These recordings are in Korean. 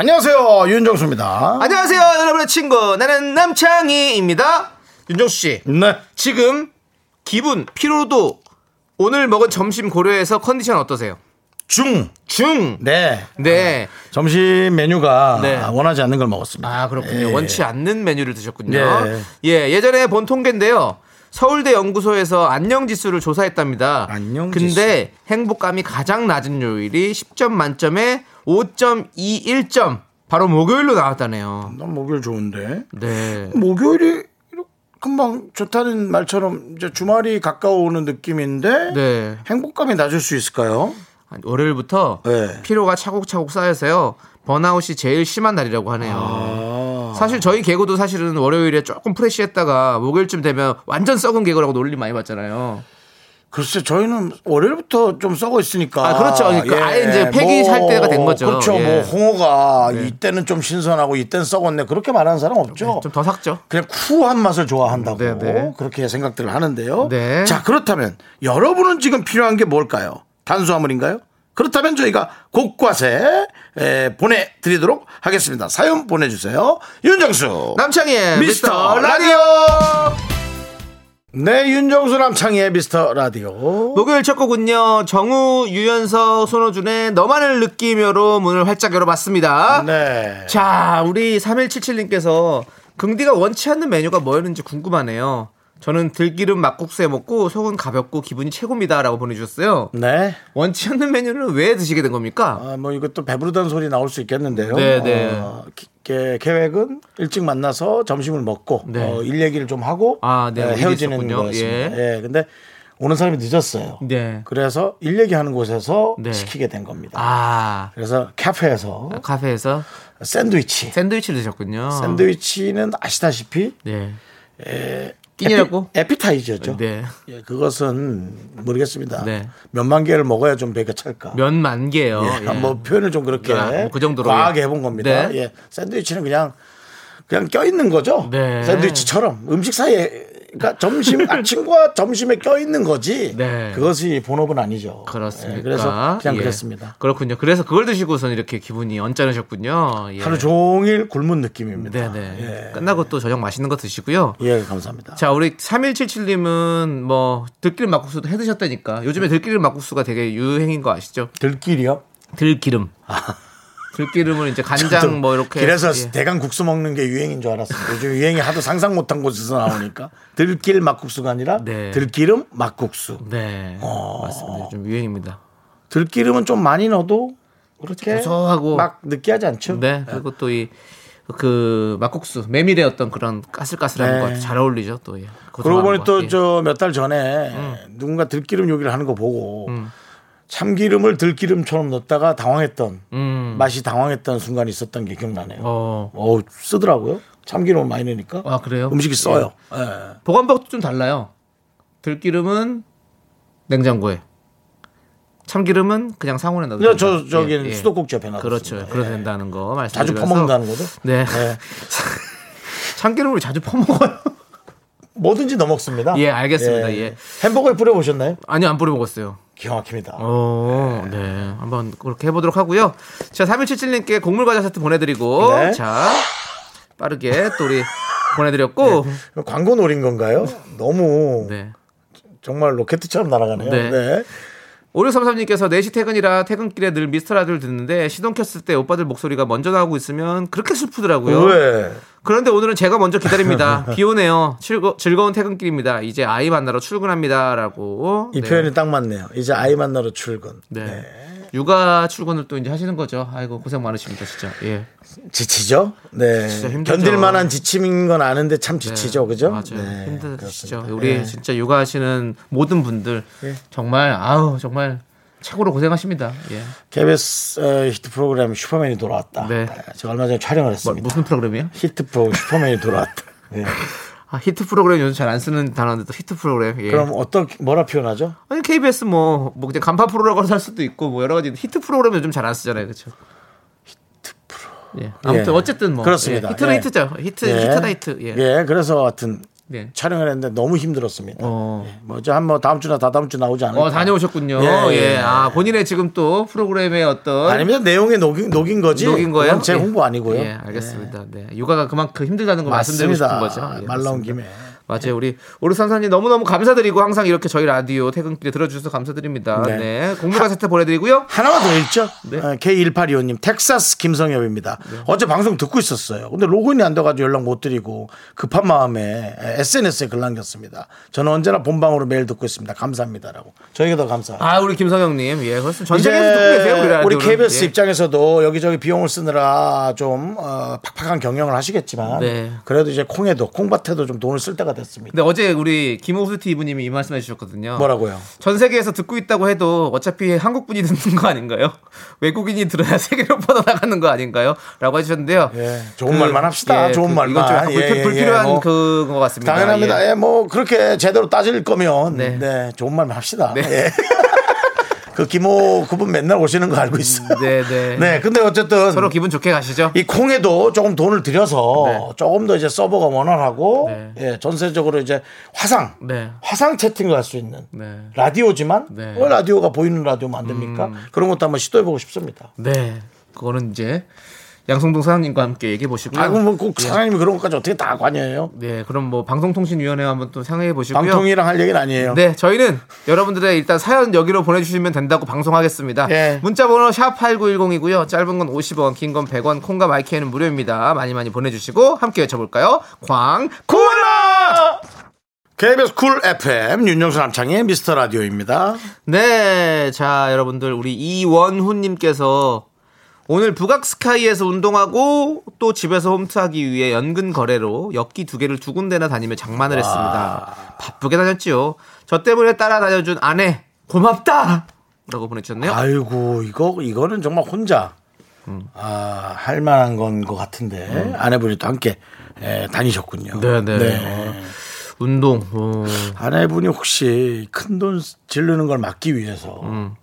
안녕하세요 윤정수입니다. 안녕하세요, 여러분의 친구. 나는 남창희입니다. 윤정수 씨, 네. 지금 기분, 피로도 오늘 먹은 점심 고려해서 컨디션 어떠세요? 중. 중. 네. 네. 점심 메뉴가 네. 원하지 않는 걸 먹었습니다. 아, 그렇군요. 예. 원치 않는 메뉴를 드셨군요. 네. 예, 예전에 본 통계인데요. 서울대 연구소에서 안녕 지수를 조사했답니다. 안녕 근데 행복감이 가장 낮은 요일이 10점 만점에 5.21점. 바로 목요일로 나왔다네요. 난 목요일 좋은데. 네. 목요일이 금방 좋다는 말처럼 이제 주말이 가까워오는 느낌인데 네. 행복감이 낮을 수 있을까요? 한 월요일부터 네. 피로가 차곡차곡 쌓여서요. 번아웃이 제일 심한 날이라고 하네요. 아. 사실 저희 개그도 사실은 월요일에 조금 프레시했다가 목요일쯤 되면 완전 썩은 개그라고 논리 많이 받잖아요. 글쎄 저희는 월요일부터 좀 썩어 있으니까. 아, 그렇죠. 그러니까 아예 이제 폐기할 때가 된 거죠. 그렇죠. 예. 뭐 홍어가 네. 이때는 좀 신선하고 이때는 썩었네. 그렇게 말하는 사람 없죠. 좀 더 삭죠. 그냥 쿠한 맛을 좋아한다고 네, 네. 그렇게 생각들을 하는데요. 네. 자 그렇다면 여러분은 지금 필요한 게 뭘까요? 탄수화물인가요? 그렇다면 저희가 에, 보내드리도록 하겠습니다. 사연 보내주세요. 윤정수 남창희의 미스터 미스터 라디오. 라디오. 네 윤정수 남창희의 미스터 라디오. 목요일 첫 곡은요. 정우, 유연서, 손호준의 너만을 느끼며로 문을 활짝 열어봤습니다. 네. 자, 우리 3177님께서 긍디가 원치 않는 메뉴가 뭐였는지 궁금하네요. 저는 들기름 막국수에 먹고 속은 가볍고 기분이 최고입니다라고 보내주셨어요. 네. 원치 않는 메뉴는 왜 드시게 된 겁니까? 아, 뭐 이것도 배부르다는 소리 나올 수 있겠는데요. 네, 네. 어, 기- 계획은 일찍 만나서 점심을 먹고 네. 어, 일 얘기를 좀 하고 아, 네, 에, 일이 헤어지는. 거였습니다. 예. 예. 근데 오는 사람이 늦었어요. 네. 그래서 일 얘기하는 곳에서 네. 시키게 된 겁니다. 아, 그래서 카페에서 카페에서 샌드위치. 샌드위치를 드셨군요. 샌드위치는 아시다시피 네. 에, 끼니라고? 에피, 타이저죠 네. 예, 그것은 모르겠습니다. 네. 몇만 개를 먹어야 좀 배가 찰까. 면만 개요. 예, 예. 뭐 표현을 좀 그렇게 아, 뭐그 정도로, 과하게 예. 해본 겁니다. 네. 예, 샌드위치는 그냥 그냥 껴 있는 거죠. 네. 샌드위치처럼 음식 사이에 그러니까 점심 아침과 점심에 껴 있는 거지. 네. 그것이 본업은 아니죠. 그렇습니까? 예, 그래서 그냥 예. 그랬습니다. 그렇군요. 그래서 그걸 드시고선 이렇게 기분이 언짢으셨군요. 예. 하루 종일 굶은 느낌입니다. 네네. 예. 끝나고 또 저녁 맛있는 거 드시고요. 예, 감사합니다. 자, 우리 3177님은 뭐 들기름 막국수도 해 드셨다니까. 요즘에 들기름 막국수가 되게 유행인 거 아시죠? 들길이요? 들기름. 들기름을 이제 간장 뭐 이렇게 길에서 예. 대강 국수 먹는 게 유행인 줄 알았습니다. 요즘 유행이 하도 상상 못한 곳에서 나오니까 들길 막국수가 아니라 네. 들기름 막국수. 네. 어. 맞습니다. 좀 유행입니다. 들기름은 좀 많이 넣어도 그렇게 고소하고. 막 느끼하지 않죠. 네. 그리고 또 이 그 막국수 메밀의 어떤 그런 까슬까슬한 네. 거잘 어울리죠 또 예. 그러고 보니. 또 예. 저몇 달 전에 누군가 들기름 요리를 하는 거 보고 참기름을 들기름처럼 넣다가 당황했던 음. 맛이 당황했던 순간이 있었던 게 기억나네요. 어, 어. 쓰더라고요. 참기름을 많이 넣으니까 아 그래요? 음식이 써요. 예. 보관법도 좀 달라요. 들기름은 냉장고에, 참기름은 그냥 상온에 넣어도 저, 저 된다. 저기는 예, 예. 수도꼭지 옆에 놔뒀습니다. 그렇죠. 그래야 된다는 거 자주 말씀드리면서 퍼먹는다는 거죠. 네. 네. 참기름을 자주 퍼먹어요. 뭐든지 넣어 먹습니다. 예, 알겠습니다. 예. 햄버거에 뿌려 보셨나요? 아니요, 안 뿌려 먹었어요. 기가 막힙니다. 오, 네. 한번 그렇게 해보도록 하고요. 자, 3177님께 곡물 과자 세트 보내드리고, 네. 자, 빠르게 또 우리 보내드렸고, 광고 노린 건가요? 너무 네. 정말 로켓처럼 날아가네요. 네. 네. 5633님께서 4시 퇴근이라 퇴근길에 늘 미스터라디오를 듣는데 시동 켰을 때 오빠들 목소리가 먼저 나오고 있으면 그렇게 슬프더라고요. 왜? 그런데 오늘은 제가 먼저 기다립니다. 비 오네요. 즐거, 즐거운 퇴근길입니다. 이제 아이 만나러 출근합니다. 라고. 이 네. 표현이 딱 맞네요. 이제 아이 만나러 출근. 네. 육아 출근을 또 이제 하시는 거죠. 아이고, 고생 많으십니다, 진짜. 예. 지치죠? 네. 견딜 만한 지침인 건 아는데 참 지치죠. 그죠? 맞아요. 네, 힘드시죠. 그렇습니다. 우리 네. 진짜 육아하시는 모든 분들 정말 아우 정말 최고로 고생하십니다. 예. KBS 어, 히트 프로그램 슈퍼맨이 돌아왔다. 네. 제가 얼마 전에 촬영을 뭐, 했습니다. 무슨 프로그램이요? 히트 프로 슈퍼맨이 돌아왔다. 예. 아, 히트 프로그램 요즘 잘 안 쓰는 단어인데 또 히트 프로그램. 예. 그럼 어떤 뭐라 표현하죠? 아니 KBS 뭐, 뭐 그냥 간판 프로라고 할 수도 있고 뭐 여러 가지 히트 프로그램 요즘 잘 안 쓰잖아요, 그렇죠? 히트 프로. 예. 아무튼 예. 어쨌든 뭐 그렇습니다. 예. 히트는 예. 히트죠. 히트 예. 히트다 히트. 예. 예, 그래서 하여튼 네. 촬영을 했는데 너무 힘들었습니다. 어. 예, 뭐저 한 뭐 다음 주나 다다음 주 나오지 않을까? 어 다녀오셨군요. 예, 예. 예. 아 본인의 지금 또 프로그램의 어떤 아니면 내용에 녹인, 녹인 거지. 녹인 거예요? 제 예. 홍보 아니고요. 예, 알겠습니다. 네. 육아가 그만큼 힘들다는 거 말씀드리고. 싶은 거죠. 예, 말 나온. 김에. 맞아요. 우리 오르산사님 너무너무 감사드리고 항상 이렇게 저희 라디오 퇴근길에 들어주셔서 감사드립니다. 네. 네. 공물과 세트 보내드리고요. 하나만 더 있죠? 네. 어, K1825님, 텍사스 김성엽입니다. 어제 방송 듣고 있었어요. 근데 로그인이 안 돼가지고 연락 못 드리고 급한 마음에 SNS에 글 남겼습니다. 저는 언제나 본방으로 매일 듣고 있습니다. 감사합니다라고. 저희가 더 감사합니다. 아, 우리 김성영님. 예, 그렇습니다. 전 세계에서 듣고 계세요, 우리 라디오. 우리 KBS 입장에서도 여기저기 비용을 쓰느라 좀 어, 팍팍한 경영을 하시겠지만 네. 그래도 이제 콩에도 콩밭에도 좀 돈을 쓸 때가 됐습니다. 근데 어제 우리 김호수 TV님이 이 말씀해 주셨거든요. 뭐라고요? 전 세계에서 듣고 있다고 해도 어차피 한국 분이 듣는 거 아닌가요? 외국인이 들어야 세계로 뻗어나가는 거 아닌가요? 라고 해주셨는데요. 예, 좋은 말만 합시다. 좋은 그, 말만. 이건 좀 약간 예, 불필, 예, 불필요한 예, 뭐. 그거 같습니다. 당연합니다. 예. 예, 뭐 그렇게 제대로 따질 거면 네, 네. 좋은 말만 합시다. 네. 예. 그 김호 그분 맨날 오시는 거 알고 있어요. 네, 네. 네, 근데 어쨌든 서로 기분 좋게 가시죠. 이 콩에도 조금 돈을 들여서 네. 조금 더 이제 서버가 원활하고 네. 예, 전세적으로 이제 화상 네. 화상 채팅을 할 수 있는 네. 라디오지만 네. 왜 라디오가 보이는 라디오면 안 됩니까? 그런 것도 한번 시도해 보고 싶습니다. 네. 그거는 이제 양성동 사장님과 함께 얘기해 보시고요. 아이고 뭐꼭 사장님이 그런 것까지 어떻게 다 관여해요? 네, 그럼 뭐 방송통신위원회 한번 또 상의해 보시고요. 방통이랑 할 얘기는 아니에요. 네, 저희는 여러분들의 일단 사연 여기로 보내주시면 된다고 방송하겠습니다. 예. 문자번호 샵 #8910이고요. 짧은 건 50원, 긴 건 100원, 콩과 마이크는 무료입니다. 많이 많이 보내주시고 함께 외쳐볼까요? 광고라! KBS 쿨 FM 윤정수 남창의 미스터 라디오입니다. 네, 자 여러분들 우리 이원훈님께서 오늘 북악 스카이에서 운동하고 또 집에서 홈트하기 위해 연근 거래로 엽기 두 개를 두 군데나 다니며 장만을 했습니다. 바쁘게 다녔지요. 저 때문에 따라다녀준 아내 고맙다. 라고 보내주셨네요. 아이고 이거 이거는 정말 혼자 음. 아, 할 만한 건 것 같은데 아내분이 또 함께 에, 다니셨군요. 네네. 어, 운동. 어, 아내분이 혹시 큰돈 지르는 걸 막기 위해서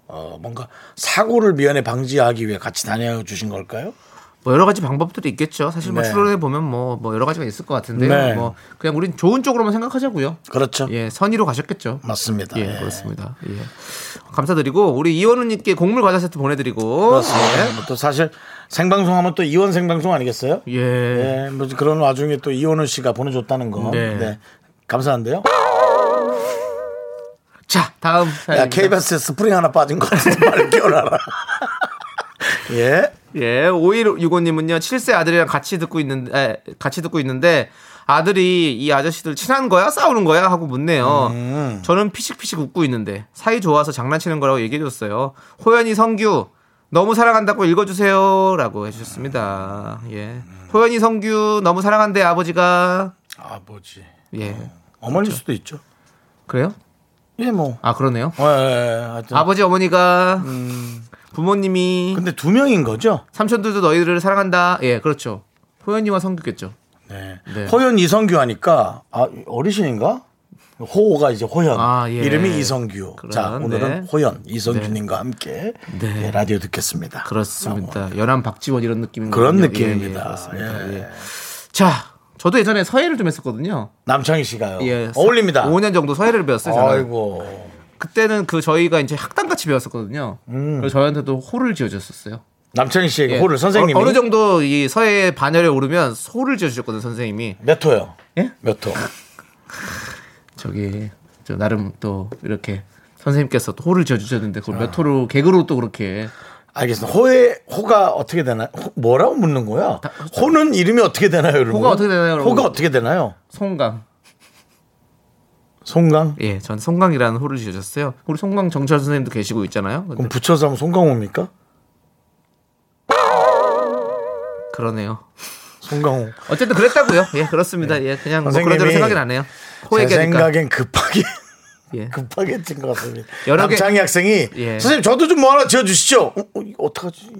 어, 뭔가 사고를 미연에 방지하기 위해 같이 다녀주신 걸까요? 뭐 여러 가지 방법들이 있겠죠. 사실 뭐 네. 추론해 보면 뭐, 뭐 여러 가지가 있을 것 같은데요. 네. 뭐 그냥 우린 좋은 쪽으로만 생각하자고요. 그렇죠. 예, 선의로 가셨겠죠. 맞습니다. 예, 예. 그렇습니다. 예. 감사드리고 우리 이원우님께 곡물 과자 세트 보내드리고 그렇습니다. 뭐또 사실 생방송하면 또 이혼 생방송 아니겠어요? 예. 예. 예, 뭐 그런 와중에 또 이원우 씨가 보내줬다는 거. 네. 네. 감사한데요. 자 다음 야, 사연입니다. KBS에 스프링 하나 빠진 거 같은데 빨리 끼워놔라. 예. 예, 5165님은요, 7세 아들이랑 같이 듣고 있는데, 에, 같이 듣고 있는데, 아들이 이 아저씨들 친한 거야? 싸우는 거야? 하고 묻네요. 음. 저는 피식피식 웃고 있는데, 사이 좋아서 장난치는 거라고 얘기해줬어요. 호연이 성규, 너무 사랑한다고 읽어주세요. 라고 해주셨습니다. 예. 호연이 성규, 너무 사랑한대, 아버지가. 아버지. 예. 어머니일 수도 있죠. 그래요? 예, 뭐. 아, 그러네요. 예, 예, 하여튼. 아버지, 어머니가, 부모님이, 근데 두 명인 거죠? 삼촌들도 너희들을 사랑한다. 예, 그렇죠. 호연이와 성규겠죠. 네. 네. 호연 이성규 하니까 아, 어르신인가? 호가 이제 호연. 아, 예. 이름이 이성규. 그런, 자, 오늘은 네. 호연 이성규님과 함께 네. 예, 라디오 듣겠습니다. 그렇습니다. 연암 박지원 이런 느낌인 그런 거군요. 느낌입니다. 예, 예, 그렇습니다. 예. 예. 자, 저도 예전에 서예를 좀 했었거든요. 남창희 씨가요. 예, 어울립니다. 5년 정도 서예를 배웠어요. 저는. 아이고. 그때는 그 저희가 이제 학당 같이 배웠었거든요. 그래서 저희한테도 호를 지어줬었어요. 남창희 씨에게 예. 호를 선생님이 어, 느 정도 이 서예 반열에 오르면 호를 지어주셨거든요, 선생님이. 몇 호요? 예? 몇 호? 저기 저 나름 또 이렇게 선생님께서 또 호를 지어주셨는데 그걸 몇 호로 개그로 또 그렇게 알겠습니다. 호의 호가 어떻게 되나요? 호- 뭐라고 묻는 거야? 호는 이름이 어떻게 되나요, 여러분? 호가 어떻게 되나요, 여러분? 호가 어떻게 되나요? 송강. 송강? 예, 전 송강이라는 호를 지어줬어요. 우리 송강 정철 선생님도 계시고 있잖아요. 근데 그럼 붙여서 하면 송강호입니까? 그러네요. 송강호. 어쨌든 그랬다고요. 예, 그렇습니다. 예, 그냥 뭐 선생님이 그런 대로 생각이 나네요. 제호 얘기하니까. 생각엔 급하게 예. 급하게 찐 것 같습니다. 여러 개- 남창희 학생이 예. 선생님 저도 좀 뭐 하나 지어주시죠. 어, 어, 어떡하지?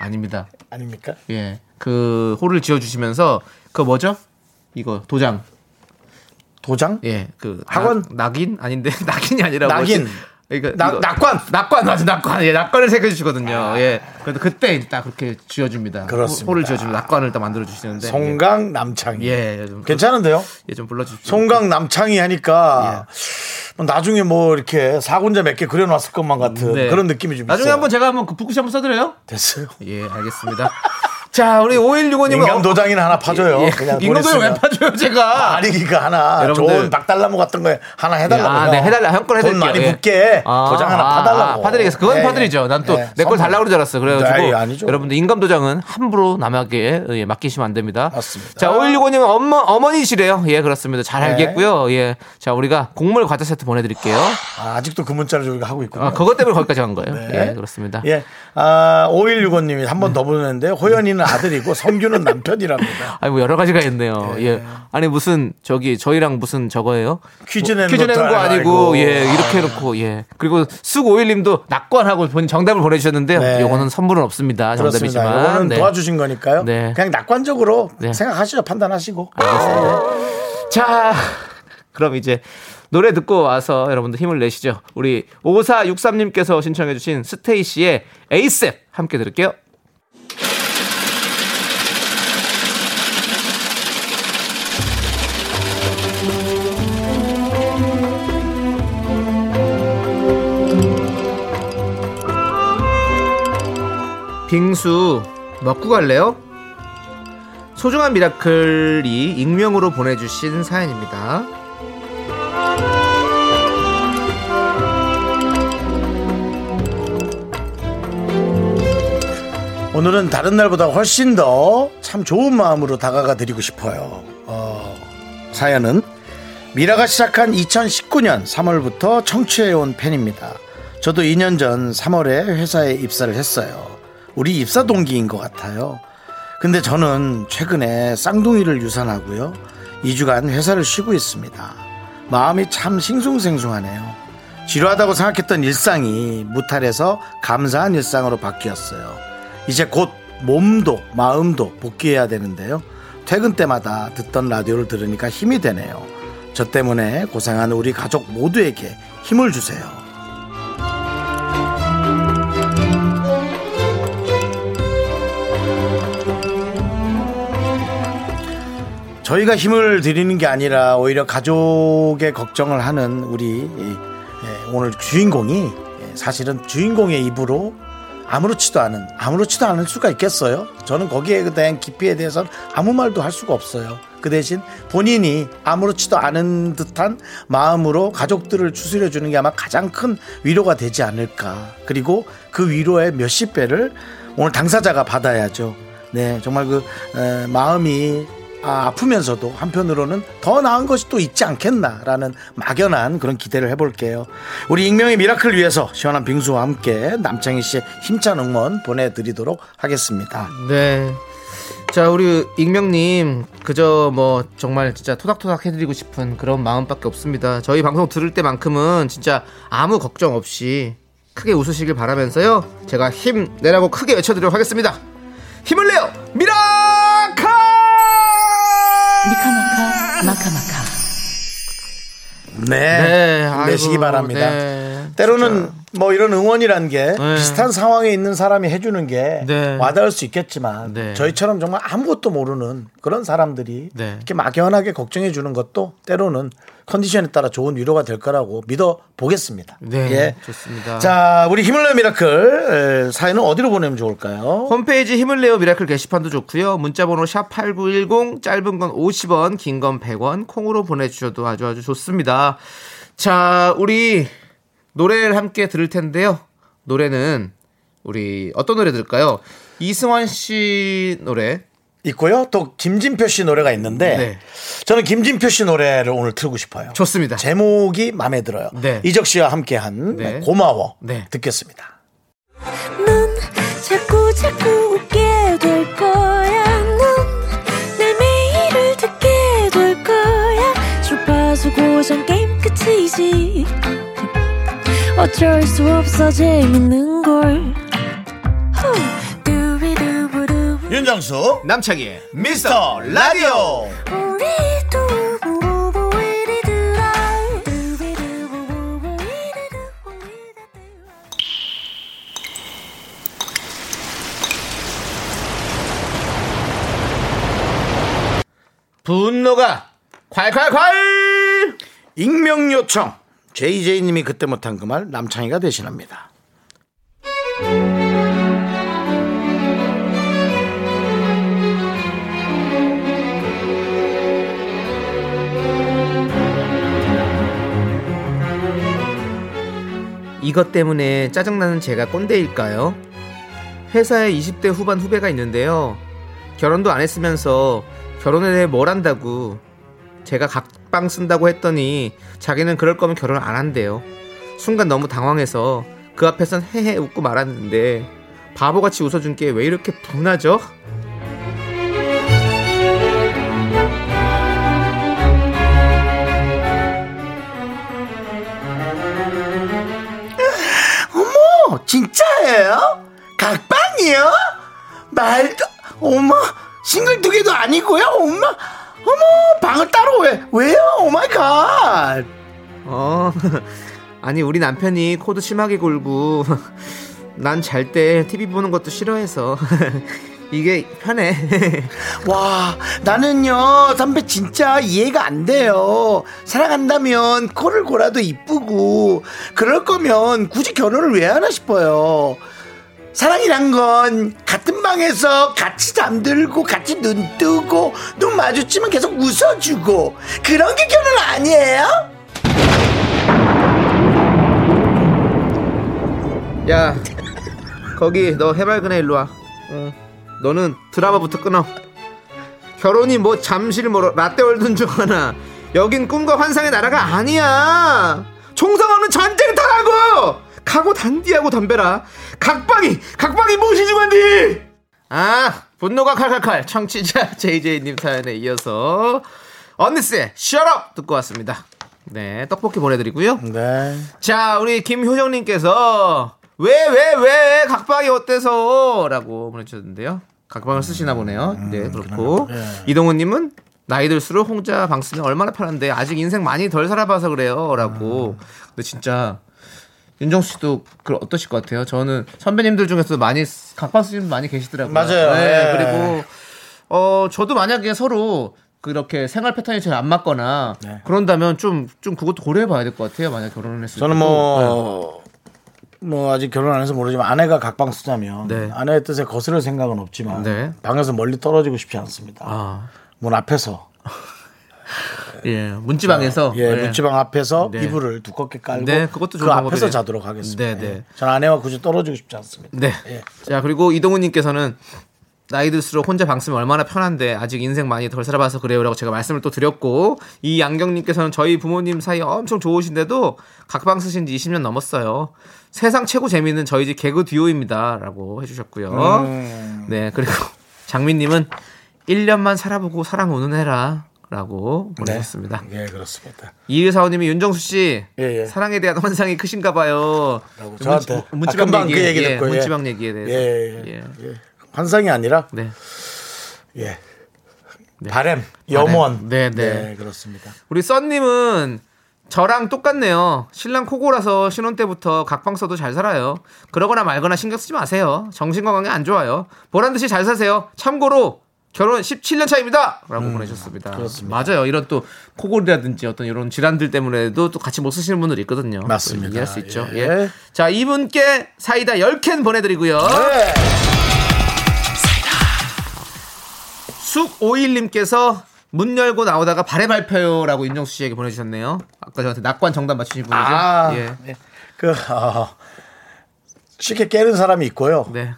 아닙니다. 아닙니까? 예. 그 홀을 지어 주시면서 그 뭐죠? 이거 도장. 도장? 예. 그 학원? 낙, 낙인 아닌데 낙인이 아니라 낙인. 뭐지? 그러니까 낙- 이거- 낙관. 낙관 맞아 낙관 예 낙관을 새겨 주시거든요 예 그래도 그때 딱 그렇게 지어줍니다 그렇습니다. 홀을 지어주면 낙관을 딱 만들어 주시는데 송강 남창희. 예, 좀 괜찮은데요? 예, 좀 불러주십시오 송강 남창희 하니까 예. 뭐 나중에 뭐 이렇게 사군자 몇 개 그려놨을 것만 같은 네. 그런 느낌이 좀 나중에 있어요. 한번 제가 한번 그 붓글씨 한번 써드려요 됐어요. 예 알겠습니다 자 우리 5165님은 인감 도장이나 하나 파줘요. 예, 그냥 인감도장 왜 보냈으면. 파줘요 제가 아니 그니까 하나 여러분들. 좋은 박달나무 같은 거에 하나 해달라고. 아, 네, 해달라. 형 거를 돈 해드릴게요. 많이 예. 붙게 아, 도장 하나 아, 파달라고. 아, 파드리겠어. 그건 예. 파드리죠. 난또 예, 내걸 선물. 달라고 그러줄 알았어. 그래가지고 네, 아니죠. 여러분들 인감 도장은 함부로 남에게 예, 맡기시면 안 됩니다. 맞습니다. 자, 5165님은 어머, 어머니시래요. 예, 그렇습니다. 잘 네. 알겠고요. 예. 자, 우리가 곡물 과자 세트 보내드릴게요. 아, 아직도 그 문자를 저희가 하고 있군요. 아, 그것 때문에 거기까지 간 거예요. 네. 예, 그렇습니다. 예. 아, 5165님이 한 번더 보냈는데 호연이는 아들이고 성규는 남편이랍니다. 아니, 뭐 여러 가지가 있네요. 예. 아니, 무슨, 저기, 저희랑 무슨 저거예요? 퀴즈 내는 퀴즈 내는 거 아니고. 예, 이렇게 해놓고, 예. 그리고 쑥오일님도 낙관하고 본 정답을 보내주셨는데요. 네. 요거는 선물은 없습니다. 그렇습니다. 정답이지만. 이거는 네. 도와주신 거니까요. 네. 그냥 낙관적으로 네. 생각하시죠. 판단하시고. 자, 그럼 이제 노래 듣고 와서 여러분들 힘을 내시죠. 우리 5463님께서 신청해주신 스테이시의 에이셉 함께 들을게요. 빙수 먹고 갈래요? 소중한 미라클이 익명으로 보내주신 사연입니다. 오늘은 다른 날보다 훨씬 더 참 좋은 마음으로 다가가 드리고 싶어요. 어, 사연은 미라가 시작한 2019년 3월부터 청취해온 팬입니다. 저도 2년 전 3월에 회사에 입사를 했어요. 우리 입사 동기인 것 같아요. 근데 저는 최근에 쌍둥이를 유산하고요. 2주간 회사를 쉬고 있습니다. 마음이 참 싱숭생숭하네요. 지루하다고 생각했던 일상이 무탈해서 감사한 일상으로 바뀌었어요. 이제 곧 몸도 마음도 복귀해야 되는데요. 퇴근 때마다 듣던 라디오를 들으니까 힘이 되네요. 저 때문에 고생하는 우리 가족 모두에게 힘을 주세요. 저희가 힘을 드리는 게 아니라 오히려 가족의 걱정을 하는 우리 예, 오늘 주인공이 예, 사실은 주인공의 입으로 아무렇지도 않은 아무렇지도 않을 수가 있겠어요. 저는 거기에 대한 깊이에 대해서는 아무 말도 할 수가 없어요. 그 대신 본인이 아무렇지도 않은 듯한 마음으로 가족들을 추스려 주는 게 아마 가장 큰 위로가 되지 않을까. 그리고 그 위로의 몇십 배를 오늘 당사자가 받아야죠. 네, 정말 그 에, 마음이 아, 아프면서도 한편으로는 더 나은 것이 또 있지 않겠나라는 막연한 그런 기대를 해볼게요. 우리 익명의 미라클 위해서 시원한 빙수와 함께 남창희 씨의 힘찬 응원 보내드리도록 하겠습니다. 네. 자, 우리 익명님, 그저 뭐 정말 진짜 토닥토닥 해드리고 싶은 그런 마음밖에 없습니다. 저희 방송 들을 때만큼은 진짜 아무 걱정 없이 크게 웃으시길 바라면서요. 제가 힘 내라고 크게 외쳐드리도록 하겠습니다. 힘을 내요! 미라카! 미카마카 마카마카 네, 아이고, 내시기 바랍니다. 네, 때로는 뭐 이런 응원이란 게 네. 비슷한 상황에 있는 사람이 해주는 게 네. 와닿을 수 있겠지만 네. 저희처럼 정말 아무것도 모르는 그런 사람들이 네. 이렇게 막연하게 걱정해 주는 것도 때로는 컨디션에 따라 좋은 위로가 될 거라고 믿어 보겠습니다. 네, 예. 좋습니다. 자, 우리 힘을 내요 미라클 에, 사연은 어디로 보내면 좋을까요? 홈페이지 힘을 내요 미라클 게시판도 좋고요. 문자번호 샵 8910 짧은 건 50원, 긴 건 100원 콩으로 보내주셔도 아주 아주 좋습니다. 자, 우리 노래를 함께 들을 텐데요. 노래는 우리 어떤 노래 들을까요? 이승환 씨 노래. 있고요. 또 김진표 씨 노래가 있는데 네. 저는 김진표 씨 노래를 오늘 틀고 싶어요. 좋습니다. 제목이 마음에 들어요. 네. 이적 씨와 함께한 네. 고마워 네. 듣겠습니다. 넌 자꾸 자꾸 웃게 될 거야 넌내 매일을 듣게 될 거야 주파수 고정 게임 끝이 지지 어쩔 수 없어 재밌는 걸. 윤정수 남창희의 미스터 라디오. 분노가 콸콸콸 익명 요청 JJ님이 그때 못한 그 말 남창희가 대신합니다. 이것 때문에 짜증나는 제가 꼰대일까요? 회사에 20대 후반 후배가 있는데요. 결혼도 안 했으면서 결혼에 대해 뭘 안다고 제가 각 방 쓴다고 했더니 자기는 그럴 거면 결혼 안 한대요. 순간 너무 당황해서 그 앞에선 헤헤 웃고 말았는데 바보같이 웃어준 게 왜 이렇게 분하죠? 어머 진짜예요? 각방이요? 말도 어머 싱글 두 개도 아니고요 엄마 어머 방을 따로 왜 왜요? oh my god 어, 아니 우리 남편이 코도 심하게 골고 난 잘 때 TV 보는 것도 싫어해서 이게 편해. 와 나는요 선배 진짜 이해가 안 돼요. 사랑한다면 코를 골아도 이쁘고 그럴 거면 굳이 결혼을 왜 하나 싶어요 사랑이란 건 같은 방에서 같이 잠들고 같이 눈 뜨고 눈 마주치면 계속 웃어주고 그런 게 결혼 아니에요? 야, 거기 너 해맑으네 일로 와. 어, 너는 드라마부터 끊어. 결혼이 뭐 잠실 뭐 라떼월든 줄 아나. 여긴 꿈과 환상의 나라가 아니야. 총성 없는 전쟁터라고. 가고 단디하고 덤벼라. 각방이 각방이 무엇이지 관디. 아 분노가 칼칼칼 청취자 JJ님 사연에 이어서 언니스의 Up 듣고 왔습니다. 네 떡볶이 보내드리고요. 네 자, 우리 김효정님께서 왜, 왜, 왜, 각방이 어때서? 라고 보내주셨는데요. 각방을 쓰시나 보네요. 네, 그렇고. 이동훈님은 나이 들수록 혼자 방 쓰면 얼마나 편한데 아직 인생 많이 덜 살아봐서 그래요. 라고. 근데 진짜 윤정수 씨도 그 어떠실 것 같아요? 저는 선배님들 중에서 많이 쓰- 각방 쓰시는 분 많이 계시더라고요. 맞아요. 네, 예. 그리고 어 저도 만약에 서로 그렇게 생활 패턴이 잘 안 맞거나 네. 그런다면 좀 좀 그것도 고려해 봐야 될 것 같아요. 만약 결혼을 했을 저는 때도. 뭐, 뭐 아직 결혼 안 해서 모르지만 아내가 각방 쓰자면 네. 아내의 뜻에 거스를 생각은 없지만 네. 방에서 멀리 떨어지고 싶지 않습니다. 아, 문 앞에서 예, 문지방에서 예, 네. 문지방 앞에서 네. 이불을 두껍게 깔고 네, 그것도 그 앞에서 방법이에요. 자도록 하겠습니다. 네, 네. 예. 전 아내와 굳이 떨어지고 싶지 않습니다. 네. 예. 자, 그리고 이동훈님께서는 나이 들수록 혼자 방 쓰면 얼마나 편한데 아직 인생 많이 덜 살아봐서 그래요라고 제가 말씀을 또 드렸고 이 양경님께서는 저희 부모님 사이 엄청 좋으신데도 각방 쓰신 지 20년 넘었어요. 세상 최고 재미있는 저희 집 개그 듀오입니다라고 해주셨고요. 음. 네 그리고 장민님은 1년만 살아보고 사랑 오는 해라. 라고 보내셨습니다. 예, 그렇습니다. 이일사오님이 윤정수 씨 예, 예. 사랑에 대한 환상이 크신가 봐요. 라고 저한테 문- 문지방 아, 얘기, 그 얘기 예, 듣고, 예. 문지방 얘기에 대해서. 예, 예, 예. 예. 환상이 아니라 네. 예. 바램, 바램. 염원. 네, 네. 그렇습니다. 우리 썬님은 저랑 똑같네요. 신랑 코고라서 신혼 때부터 각방 써도 잘 살아요. 그러거나 말거나 신경 쓰지 마세요. 정신 건강에 안 좋아요. 보란 듯이 잘 사세요. 참고로 결혼 17년 차입니다. 라고 보내셨습니다. 음, 그렇습니다. 맞아요. 이런 또 코골이라든지 어떤 이런 질환들 때문에도 또 같이 못 쓰시는 분들이 있거든요. 맞습니다. 이해할 수 있죠. 예. 예. 자, 이분께 사이다 10캔 보내드리고요. 네. 숙오일님께서 문 열고 나오다가 발에 밟혀요라고 윤정수 씨에게 보내주셨네요. 아까 저한테 낙관 정답 맞추신 분이죠. 아, 예. 네. 그 어, 쉽게 깨는 사람이 있고요. 네.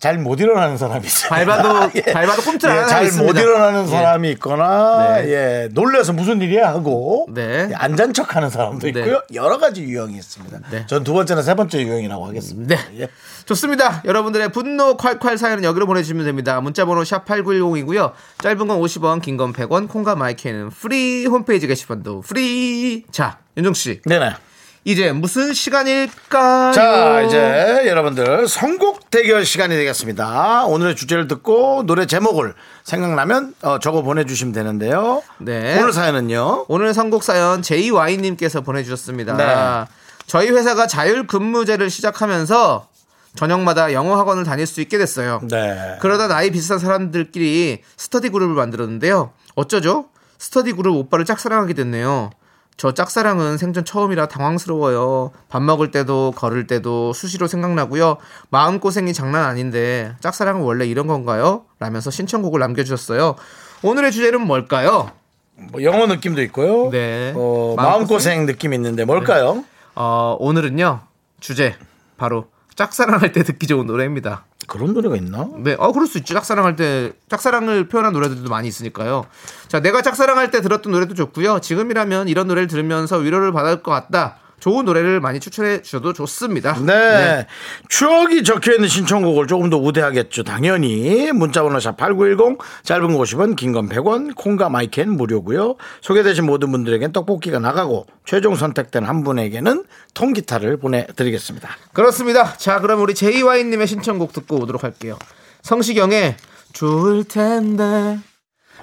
잘 못 일어나는 사람이 있어요. 밟아도- 예. 밟아도 하는 사람이 잘못. 일어나는 예. 사람이 있거나 네. 예 놀래서 무슨 일이야 하고 네. 예, 안잔 척하는 사람도 네. 있고요. 여러 가지 유형이 있습니다. 네. 전두 번째나 세 번째 유형이라고 하겠습니다. 네. 예. 좋습니다. 여러분들의 분노 콸콸 사연은 여기로 보내주시면 됩니다. 문자번호 샵 8910이고요. 짧은 건 50원, 긴 건 100원, 콩과 마이케이는 free 홈페이지 게시판도 free. 자, 윤종 씨. 네네. 이제 무슨 시간일까요? 자, 이제 여러분들 선곡 대결 시간이 되겠습니다. 오늘의 주제를 듣고 노래 제목을 생각나면 어, 적어 보내주시면 되는데요. 네. 오늘 사연은요. 오늘 선곡 사연 JY님께서 보내주셨습니다. 네. 저희 회사가 자율 근무제를 시작하면서 저녁마다 영어 학원을 다닐 수 있게 됐어요. 네. 그러다 나이 비슷한 사람들끼리 스터디 그룹을 만들었는데요. 어쩌죠? 스터디 그룹 오빠를 짝사랑하게 됐네요. 저 짝사랑은 생전 처음이라 당황스러워요. 밥 먹을 때도 걸을 때도 수시로 생각나고요. 마음고생이 장난 아닌데 짝사랑은 원래 이런 건가요? 라면서 신청곡을 남겨주셨어요. 오늘의 주제는 뭘까요? 뭐 영어 느낌도 있고요. 네. 어, 마음고생? 마음고생 느낌 있는데 뭘까요? 어, 오늘은요. 주제 바로 짝사랑할 때 듣기 좋은 노래입니다. 그런 노래가 있나? 네, 어 그럴 수 있죠. 짝사랑할 때 짝사랑을 표현한 노래들도 많이 있으니까요. 자, 내가 짝사랑할 때 들었던 노래도 좋고요. 지금이라면 이런 노래를 들으면서 위로를 받을 것 같다. 좋은 노래를 많이 추천해 주셔도 좋습니다. 네. 추억이 적혀 있는 신청곡을 조금 더 우대하겠죠. 당연히 문자번호 샵 #8910 짧은 거 50원, 긴 건 100원, 콩과 마이캔 무료고요. 소개되신 모든 분들에겐 떡볶이가 나가고 최종 선택된 한 분에게는 통기타를 보내드리겠습니다. 그렇습니다. 자, 그럼 우리 JY님의 신청곡 듣고 오도록 할게요. 성시경의 좋을 텐데.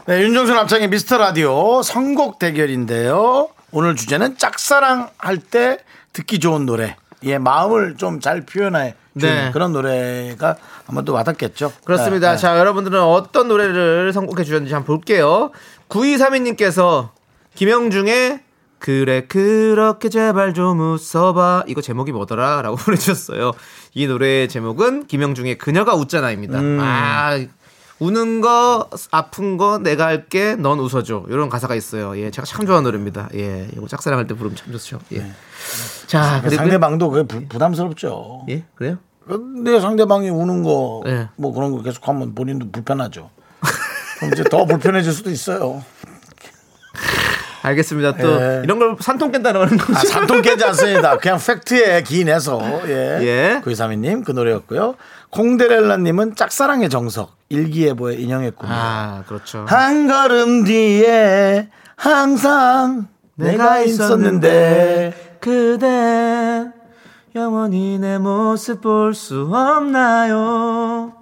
네, 윤정수 남창의 미스터 라디오 선곡 대결인데요. 오늘 주제는 짝사랑 할 때 듣기 좋은 노래. 예, 마음을 좀 잘 표현해 네. 그런 노래가 아마도 와닿겠죠. 그렇습니다. 네, 네. 자, 여러분들은 어떤 노래를 선곡해 주셨는지 한번 볼게요. 9232님께서 김영중의 그래 그렇게 제발 좀 웃어봐 이거 제목이 뭐더라 라고 보내주셨어요 이 노래의 제목은 김영중의 그녀가 웃잖아입니다 음. 아 우는 거 아픈 거 내가 할게 넌 웃어줘 이런 가사가 있어요 예 제가 참 좋아하는 노래입니다 예 이거 짝사랑할 때 부르면 참 좋죠 예. 자 그리고 네. 상대방도 그게 부, 부담스럽죠. 예 그래요 근데 상대방이 우는 거, 네. 뭐 그런 거 계속 하면 본인도 불편하죠. 그럼 이제 더 불편해질 수도 있어요. 알겠습니다 또 예. 이런 걸 산통 깬다는 거는 아, 산통 깨지 않습니다. 그냥 팩트에 기인해서. 예. 예. 구이삼이님 그 노래였고요. 콩데렐라님은 짝사랑의 정석, 일기예보의 인형의 꿈. 아 그렇죠 한 걸음 뒤에 항상 내가 있었는데. 그대 영원히 내 모습 볼 수 없나요?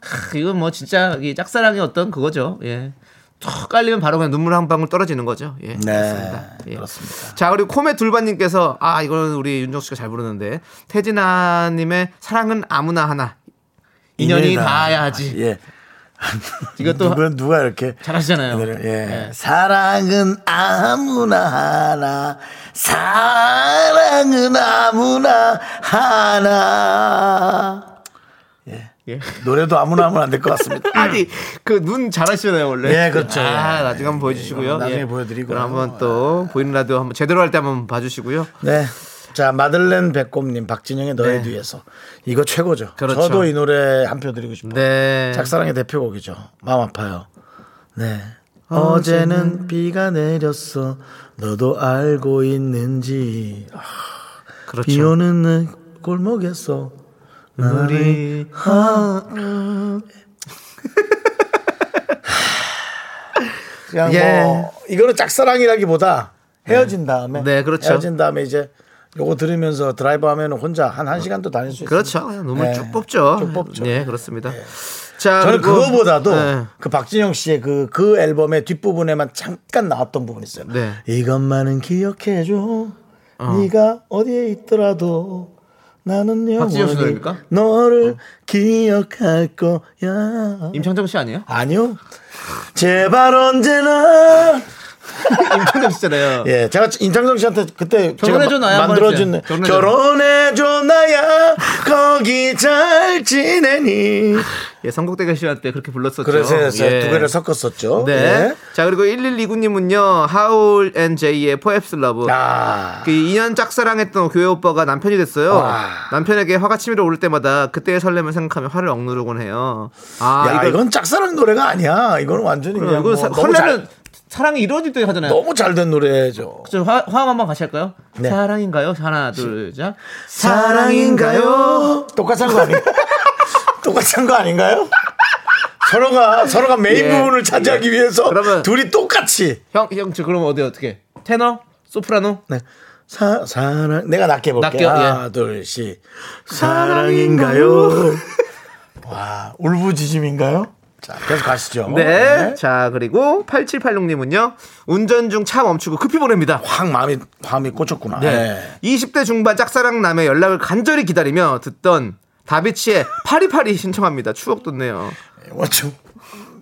하, 이건 뭐 진짜 이 짝사랑의 어떤 그거죠. 예. 툭 깔리면 바로 그냥 눈물 한 방울 떨어지는 거죠. 예. 네. 그렇습니다. 예. 그렇습니다. 자, 그리고 코메 둘바님께서 아, 이거는 우리 윤정 씨가 잘 부르는데 태진아님의 사랑은 아무나 하나 인연이 인연이다. 닿아야지. 예. 이것도 누가, 누가 이렇게. 잘하시잖아요. 예. 예. 사랑은 아무나 하나. 사랑은 아무나 하나. 예. 노래도 아무나 하면 안 될 것 같습니다. 아니 그 눈 잘하시잖아요 원래. 예, 그렇죠. 아 예. 나중에 한번 보여주시고요. 나중에 예. 보여드리고요. 그럼 한번 또 보이는 라디오 한번 제대로 할 때 한번 봐주시고요. 네. 자, 마들렌 백곰님, 박진영의 너의 네. 뒤에서. 이거 최고죠. 그렇죠. 저도 이 노래 한 표 드리고 싶어요. 네. 짝사랑의 대표곡이죠. 마음 아파요. 네. 어제는 비가 내렸어. 너도 알고 있는지. 아, 비 그렇죠. 오는 내 골목에서. 우리 하... 그냥 예. 뭐 이거는 짝사랑이라기보다 헤어진 다음에 네, 그렇죠. 헤어진 다음에 이제 요거 들으면서 드라이브 하면 혼자 한 1시간도 다닐 수 있어요. 그렇죠. 눈물 네. 쭉 뽑죠. 쭉 뽑죠. 네, 그렇습니다. 자, 저는 그리고- 그거보다도 네. 그 박진영 씨의 그, 그 앨범의 뒷부분에만 잠깐 나왔던 부분이 있어요. 네. 이것만은 기억해줘. 네가 어디에 있더라도 나는 박진영 씨 영원히 노래입니까? 어. 너를 기억할 거야. 임창정 씨 아니에요? 아니요. 제발 언제나. 임창정 씨잖아요. 예, 제가 임창정 씨한테 그때 제가 나야 만들어준. 결혼해줘. 결혼해줘 나야 거기 잘 지내니 예, 선곡대결 시간 때 그렇게 불렀었죠. 그래서 예. 두 개를 섞었었죠. 네. 예. 자, 그리고 1129님은요, 하울 앤 제이의 Perhaps Love. 아, 그 2년 짝사랑했던 교회 오빠가 남편이 됐어요. 와. 남편에게 화가 치밀어 오를 때마다 그때의 설렘을 생각하며 화를 억누르곤 해요. 아, 야, 이거, 이건 짝사랑 노래가 아니야. 이거는 완전히 그냥 이거 뭐 잘, 사랑이 이루어질 때 하잖아요. 너무 잘 된 노래죠. 저 화, 화음 한번 같이 할까요? 네. 사랑인가요? 하나, 둘, 셋. 사랑인가요? 똑같은 거 아닌가? 똑같은 거 아닌가요? 서로가 서로가 메인 예. 부분을 차지하기 위해서 그러면- 둘이 똑같이 형, 형, 저 그럼 어디 어떻게? 테너? 소프라노? 네. 사, 사랑 내가 낮게 볼게 낮게요? 하나 예. 둘씩 사랑인가요? 와 울부짖음인가요? 자 계속 가시죠. 네. 자, 그리고 8786님은요. 운전 중 차 멈추고 급히 보냅니다. 확 마음이 마음이 꽂혔구나. 네. 20대 중반 짝사랑 남의 연락을 간절히 기다리며 듣던 다비치의 파리파리 신청합니다. 추억 돋네요. 뭐좀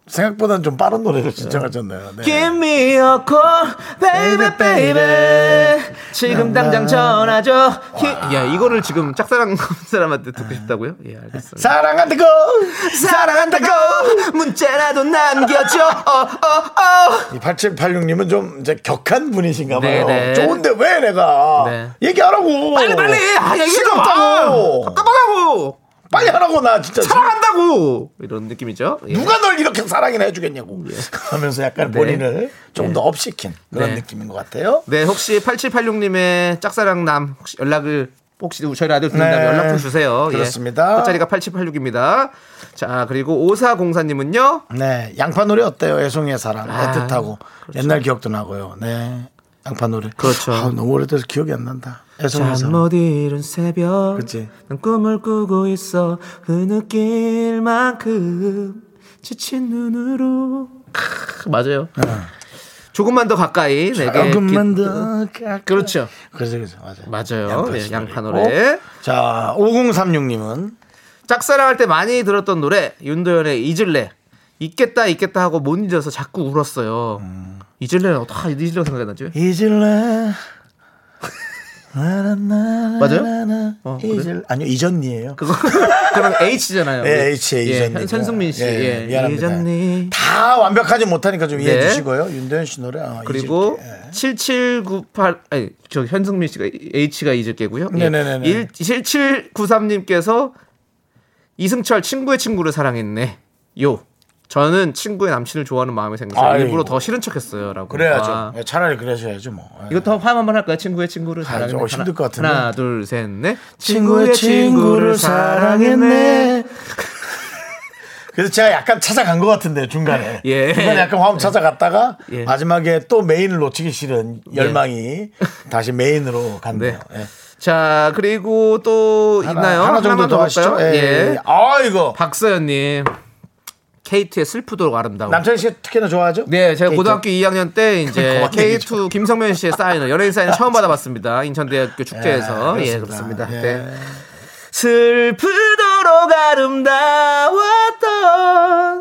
생각보다는 좀 빠른 노래를 신청하셨네요. 네. Give me a call, baby, baby. 지금 당장 전화 줘. 히- 야, 이거를 지금 짝사랑 사람한테 듣고 싶다고요? 예, 알겠습니다. 사랑한다고 사랑한다고 문자라도 남겨줘. 어, 어, 어. 이 8786님은 좀 이제 격한 분이신가 봐요. 네네. 좋은데 왜 내가 네. 얘기하라고. 빨리 빨리. 아, 얘기 좀 싫었다고. 답답하다고. 빨리 하라고 나 진짜. 사랑한다고. 이런 느낌이죠. 예. 누가 널 이렇게 사랑이나 해주겠냐고 하면서 약간 네. 본인을 좀 더 업시킨 그런 네. 느낌인 것 같아요. 네, 혹시 8786님의 짝사랑남 혹시 연락을 혹시 저희 라디오 듣는다면 네. 연락 좀 주세요. 그렇습니다. 예. 끝자리가 8786입니다. 자, 그리고 5404님은요. 네, 양파 노래 어때요? 애송이의 사랑 아, 애틋하고 옛날 기억도 나고요. 네, 양파 노래. 그렇죠. 아, 너무 오래돼서 기억이 안 난다. 잠못 이룬 새벽 그치. 난 꿈을 꾸고 있어 흐느낄 만큼 지친 눈으로 크, 맞아요 조금만 더 가까이 내게 조금만 기- 더 가까이. 그렇죠 그래서 그래서 맞아요. 맞아요 양파 예, 씨 양파 노래 있고. 자, 5036님은 짝사랑할 때 많이 들었던 노래 윤도현의 잊을래 잊겠다 잊겠다 하고 못 잊어서 자꾸 울었어요 잊을래는 다 잊으려고 생각나죠 잊을래. 맞아요? 어, 그래? 잊을 아니요 이전니예요. 그거 그럼 H잖아요 예, H의 예, 이전니. 현승민 씨 예, 예. 잊었니 다 완벽하지 못하니까 좀 이해해 네. 주시고요. 윤도현 씨 노래. 어, 그리고 잊을게. 예. 7798 아니 저 현승민 씨가 H가 잊을게고요. 예. 네네네네. 7793님께서 이승철 친구의 친구를 사랑했네. 요. 저는 친구의 남친을 좋아하는 마음이 생겨서 아이고. 일부러 더 싫은 척했어요라고. 그래야죠. 아. 예, 차라리 그러셔야죠 뭐. 예. 이것도 화음 한번 할까요? 친구의 친구를 아, 사랑했네. 좀 힘들 것 같은데. 하나, 둘, 셋, 넷. 친구의 친구를 사랑했네. 그래서 제가 약간 찾아간 것 같은데 중간에 예. 중간에 약간 화음 찾아갔다가 예. 마지막에 또 메인을 놓치기 싫은 열망이 다시 메인으로 갔네요. 네. 예. 자, 그리고 또 하나, 있나요? 하나 정도 더 더 하시죠. 예. 예. 아 이거 박서연님. 케이트의 슬프도록 아름다워. 남창희 씨 특히나 좋아하죠? 네, 제가 케이트. 고등학교 2학년 때 이제 그만 K2 김성면 씨의 사인을 연예인 사인을 처음 받아봤습니다. 인천대학교 축제에서 예, 예, 그렇습니다. 그렇습니다. 예. 네. 슬프도록 아름다웠던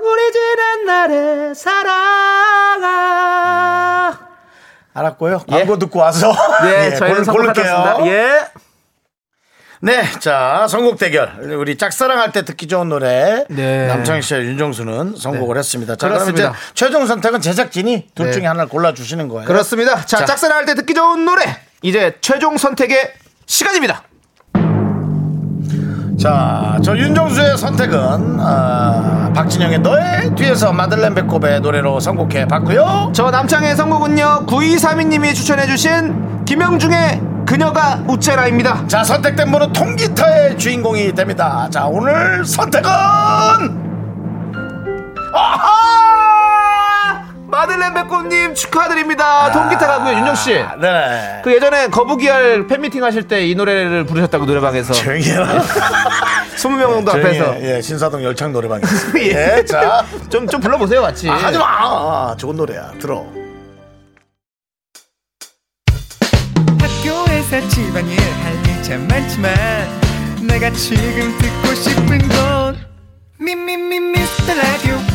우리 지난 날의 사랑아. 알았고요. 광고 듣고 와서 네, 예, 저희는 골-. 선곡하셨습니다. 예. 네, 자 선곡 대결 우리 짝사랑할 때 듣기 좋은 노래 네. 남창희 씨와 윤정수는 선곡을 네. 했습니다. 자, 그럼 이제 그렇습니다. 최종 선택은 제작진이 둘 네. 중에 하나를 골라 주시는 거예요. 그렇습니다. 자, 자. 짝사랑할 때 듣기 좋은 노래. 이제 최종 선택의 시간입니다. 자, 저 윤정수의 선택은 아, 박진영의 너의 뒤에서 마들렌 배꼽의 노래로 선곡해 봤고요. 저 남창의 선곡은요 9232님이 추천해주신 김영중의 그녀가 우체라입니다 자, 선택된 분은 통기타의 주인공이 됩니다. 자, 오늘 선택은 아하 마들렌 배꼽님 축하드립니다 통기타 가고요 윤정 씨 네. 그 예전에 거북이알 팬미팅 하실 때 이 노래를 부르셨다고 노래방에서 조용히 해라. 20명 정도 앞에서 해. 예, 신사동 열창 있습니다. 예. 예, 자. 좀, 좀 불러보세요 같이 아, 하지 마. 아, 좋은 노래야. 들어. 학교에서 집안일 할일참 많지만 내가 지금 듣고 싶은 건 미미미 미스터 라디오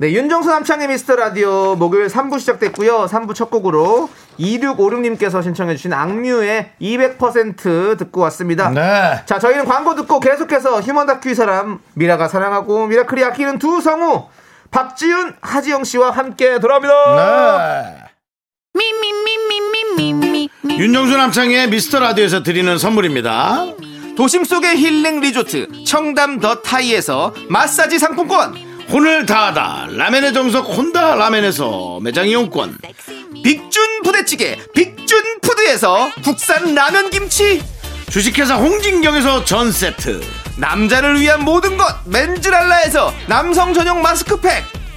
네, 윤정수 남창희의 미스터 라디오 목요일 3부 시작됐고요. 3부 첫 곡으로 2656님께서 신청해 주신 악뮤의 200% 듣고 왔습니다. 네. 자, 저희는 광고 듣고 계속해서 휴먼 다큐 이 사람, 미라가 사랑하고 미라클이 아끼는 두 성우, 박지윤, 하지영 씨와 함께 돌아옵니다. 네. 윤정수 남창희의 미스터 라디오에서 드리는 선물입니다. 도심 속의 힐링 리조트, 청담 더 타이에서 마사지 상품권, 혼을 다하다. 라멘의 정석 혼다 라멘에서 매장 이용권. 빅준 부대찌개, 빅준 푸드에서 국산 라면 김치, 주식회사 홍진경에서 전 세트. 남자를 위한 모든 것, 맨즈랄라에서 남성 전용 마스크팩,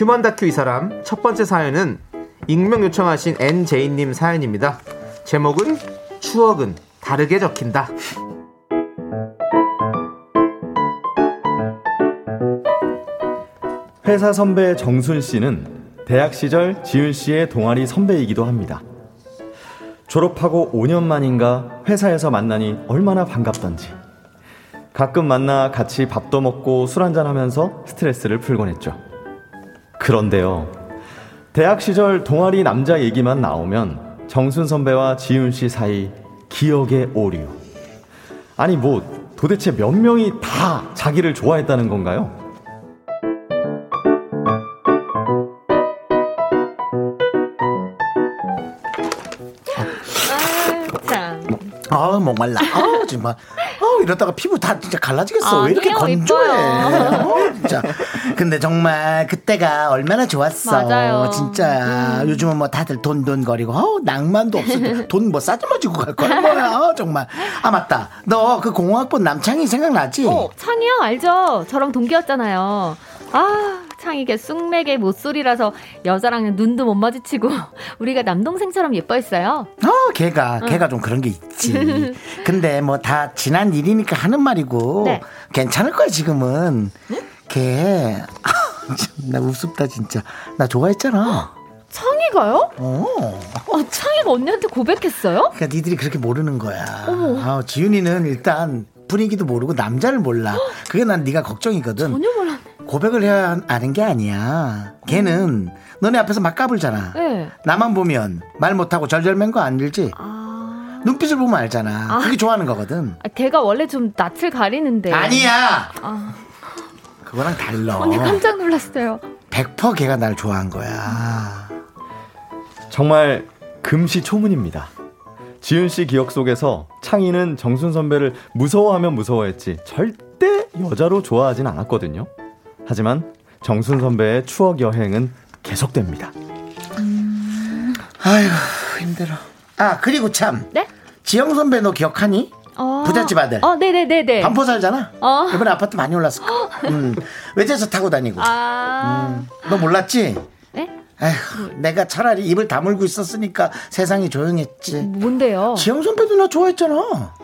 휴먼 다큐 이 사람 첫 번째 사연은 익명 요청하신 NJ님 사연입니다. 제목은 추억은 다르게 적힌다. 회사 선배 정순 씨는 대학 시절 지윤 씨의 동아리 선배이기도 합니다. 졸업하고 5년 만인가 회사에서 만나니 얼마나 반갑던지. 가끔 만나 같이 밥도 먹고 술 한잔 하면서 스트레스를 풀곤 했죠. 그런데요. 대학 시절 동아리 남자 얘기만 나오면 정순 선배와 지윤 씨 사이 기억의 오류. 아니 뭐 도대체 몇 명이 다 자기를 좋아했다는 건가요? 참. 아 목말라 아 정말 아 이러다가 피부 다 진짜 갈라지겠어. 왜 이렇게 아니에요, 건조해? 이뻐요. 어, 진짜. 근데 정말 그때가 얼마나 좋았어. 맞아요. 음. 진짜. 요즘은 뭐 다들 돈돈 거리고 어, 낭만도 없을 돈뭐 싸질러지고 갈 거야. 뭐야 어, 정말. 아 맞다. 너 그 공학번 남창이 생각나지? 어, 창이 형 알죠? 저랑 동기였잖아요. 아, 창이 걔 쑥맥의 못소리라서 여자랑 눈도 못 마주치고 우리가 남동생처럼 예뻐했어요. 어, 걔가, 걔가 좀 그런 게 있지. 근데 뭐 다 지난 일이니까 하는 말이고. 네. 괜찮을 거야, 지금은. 걔. 나 우습다, 진짜. 나 좋아했잖아. 창이가요? 어. 어, 창이가 언니한테 고백했어요? 그러니까 니들이 그렇게 모르는 거야. 아, 지윤이는 일단 분위기도 모르고 남자를 몰라. 그게 난 네가 걱정이거든. 전혀 몰랐네. 고백을 해야 아는 게 아니야. 걔는 너네 앞에서 막 까불잖아. 네. 나만 보면 말 못하고 절절맨 거 아닐지. 아, 눈빛을 보면 알잖아. 아. 그게 좋아하는 거거든. 아, 걔가 원래 좀 낯을 가리는데. 아니야. 아, 그거랑 달라. 언니 깜짝 놀랐어요. 100% 걔가 날 좋아한 거야. 정말 금시 초문입니다. 지윤 씨 기억 속에서 창희는 정순 선배를 무서워하면 무서워했지 절대 여자로 좋아하진 않았거든요. 하지만 정순 선배의 추억 여행은 계속됩니다. 아휴 힘들어. 아 그리고 참 네? 지영 선배 너 기억하니? 어. 부잣집 아들. 어, 네네네네. 반포 살잖아. 어. 이번에 아파트 많이 올랐을 거. 음, 외제차 타고 다니고. 아, 너 몰랐지? 네? 에휴, 내가 차라리 입을 다물고 있었으니까 세상이 조용했지. 뭔데요? 지영 선배도 나 좋아했잖아.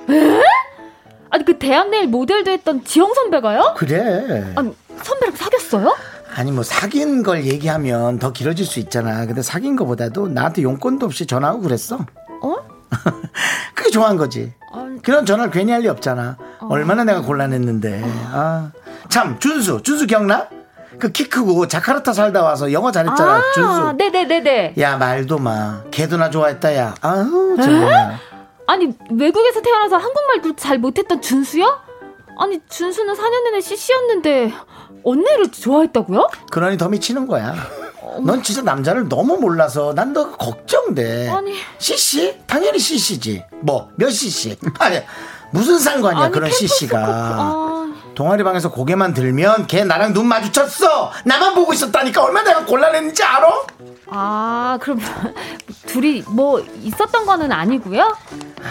아니, 그 대한내일 모델도 했던 지영 선배가요? 그래. 아니, 선배랑 사귀었어요? 아니 뭐 사귄 걸 얘기하면 더 길어질 수 있잖아. 근데 사귄 거보다도 나한테 용건도 없이 전화하고 그랬어. 어? 그게 좋아한 거지. 그런 전화를 괜히 할 리 없잖아. 얼마나 내가 곤란했는데. 아. 참, 준수. 준수 기억나? 그 키 크고 자카르타 살다 와서 영어 잘했잖아. 아, 준수. 네네네네. 야, 말도 마. 걔도 나 좋아했다, 야. 아우, 정말. 아니, 외국에서 태어나서 한국말도 잘 못했던 준수요? 아니, 준수는 4년 내내 CC였는데, 언니를 좋아했다고요? 그러니 더 미치는 거야. 넌 진짜 남자를 너무 몰라서 난 너 걱정돼. 아니. CC? 당연히 CC지. 뭐, 몇 CC? 아니, 무슨 상관이야, 아니, 그런 CC가. 그- 아. 동아리 방에서 고개만 들면 걔 나랑 눈 마주쳤어. 나만 보고 있었다니까 얼마나 내가 곤란했는지 알아? 아, 그럼, 둘이 뭐 있었던 거는 아니고요.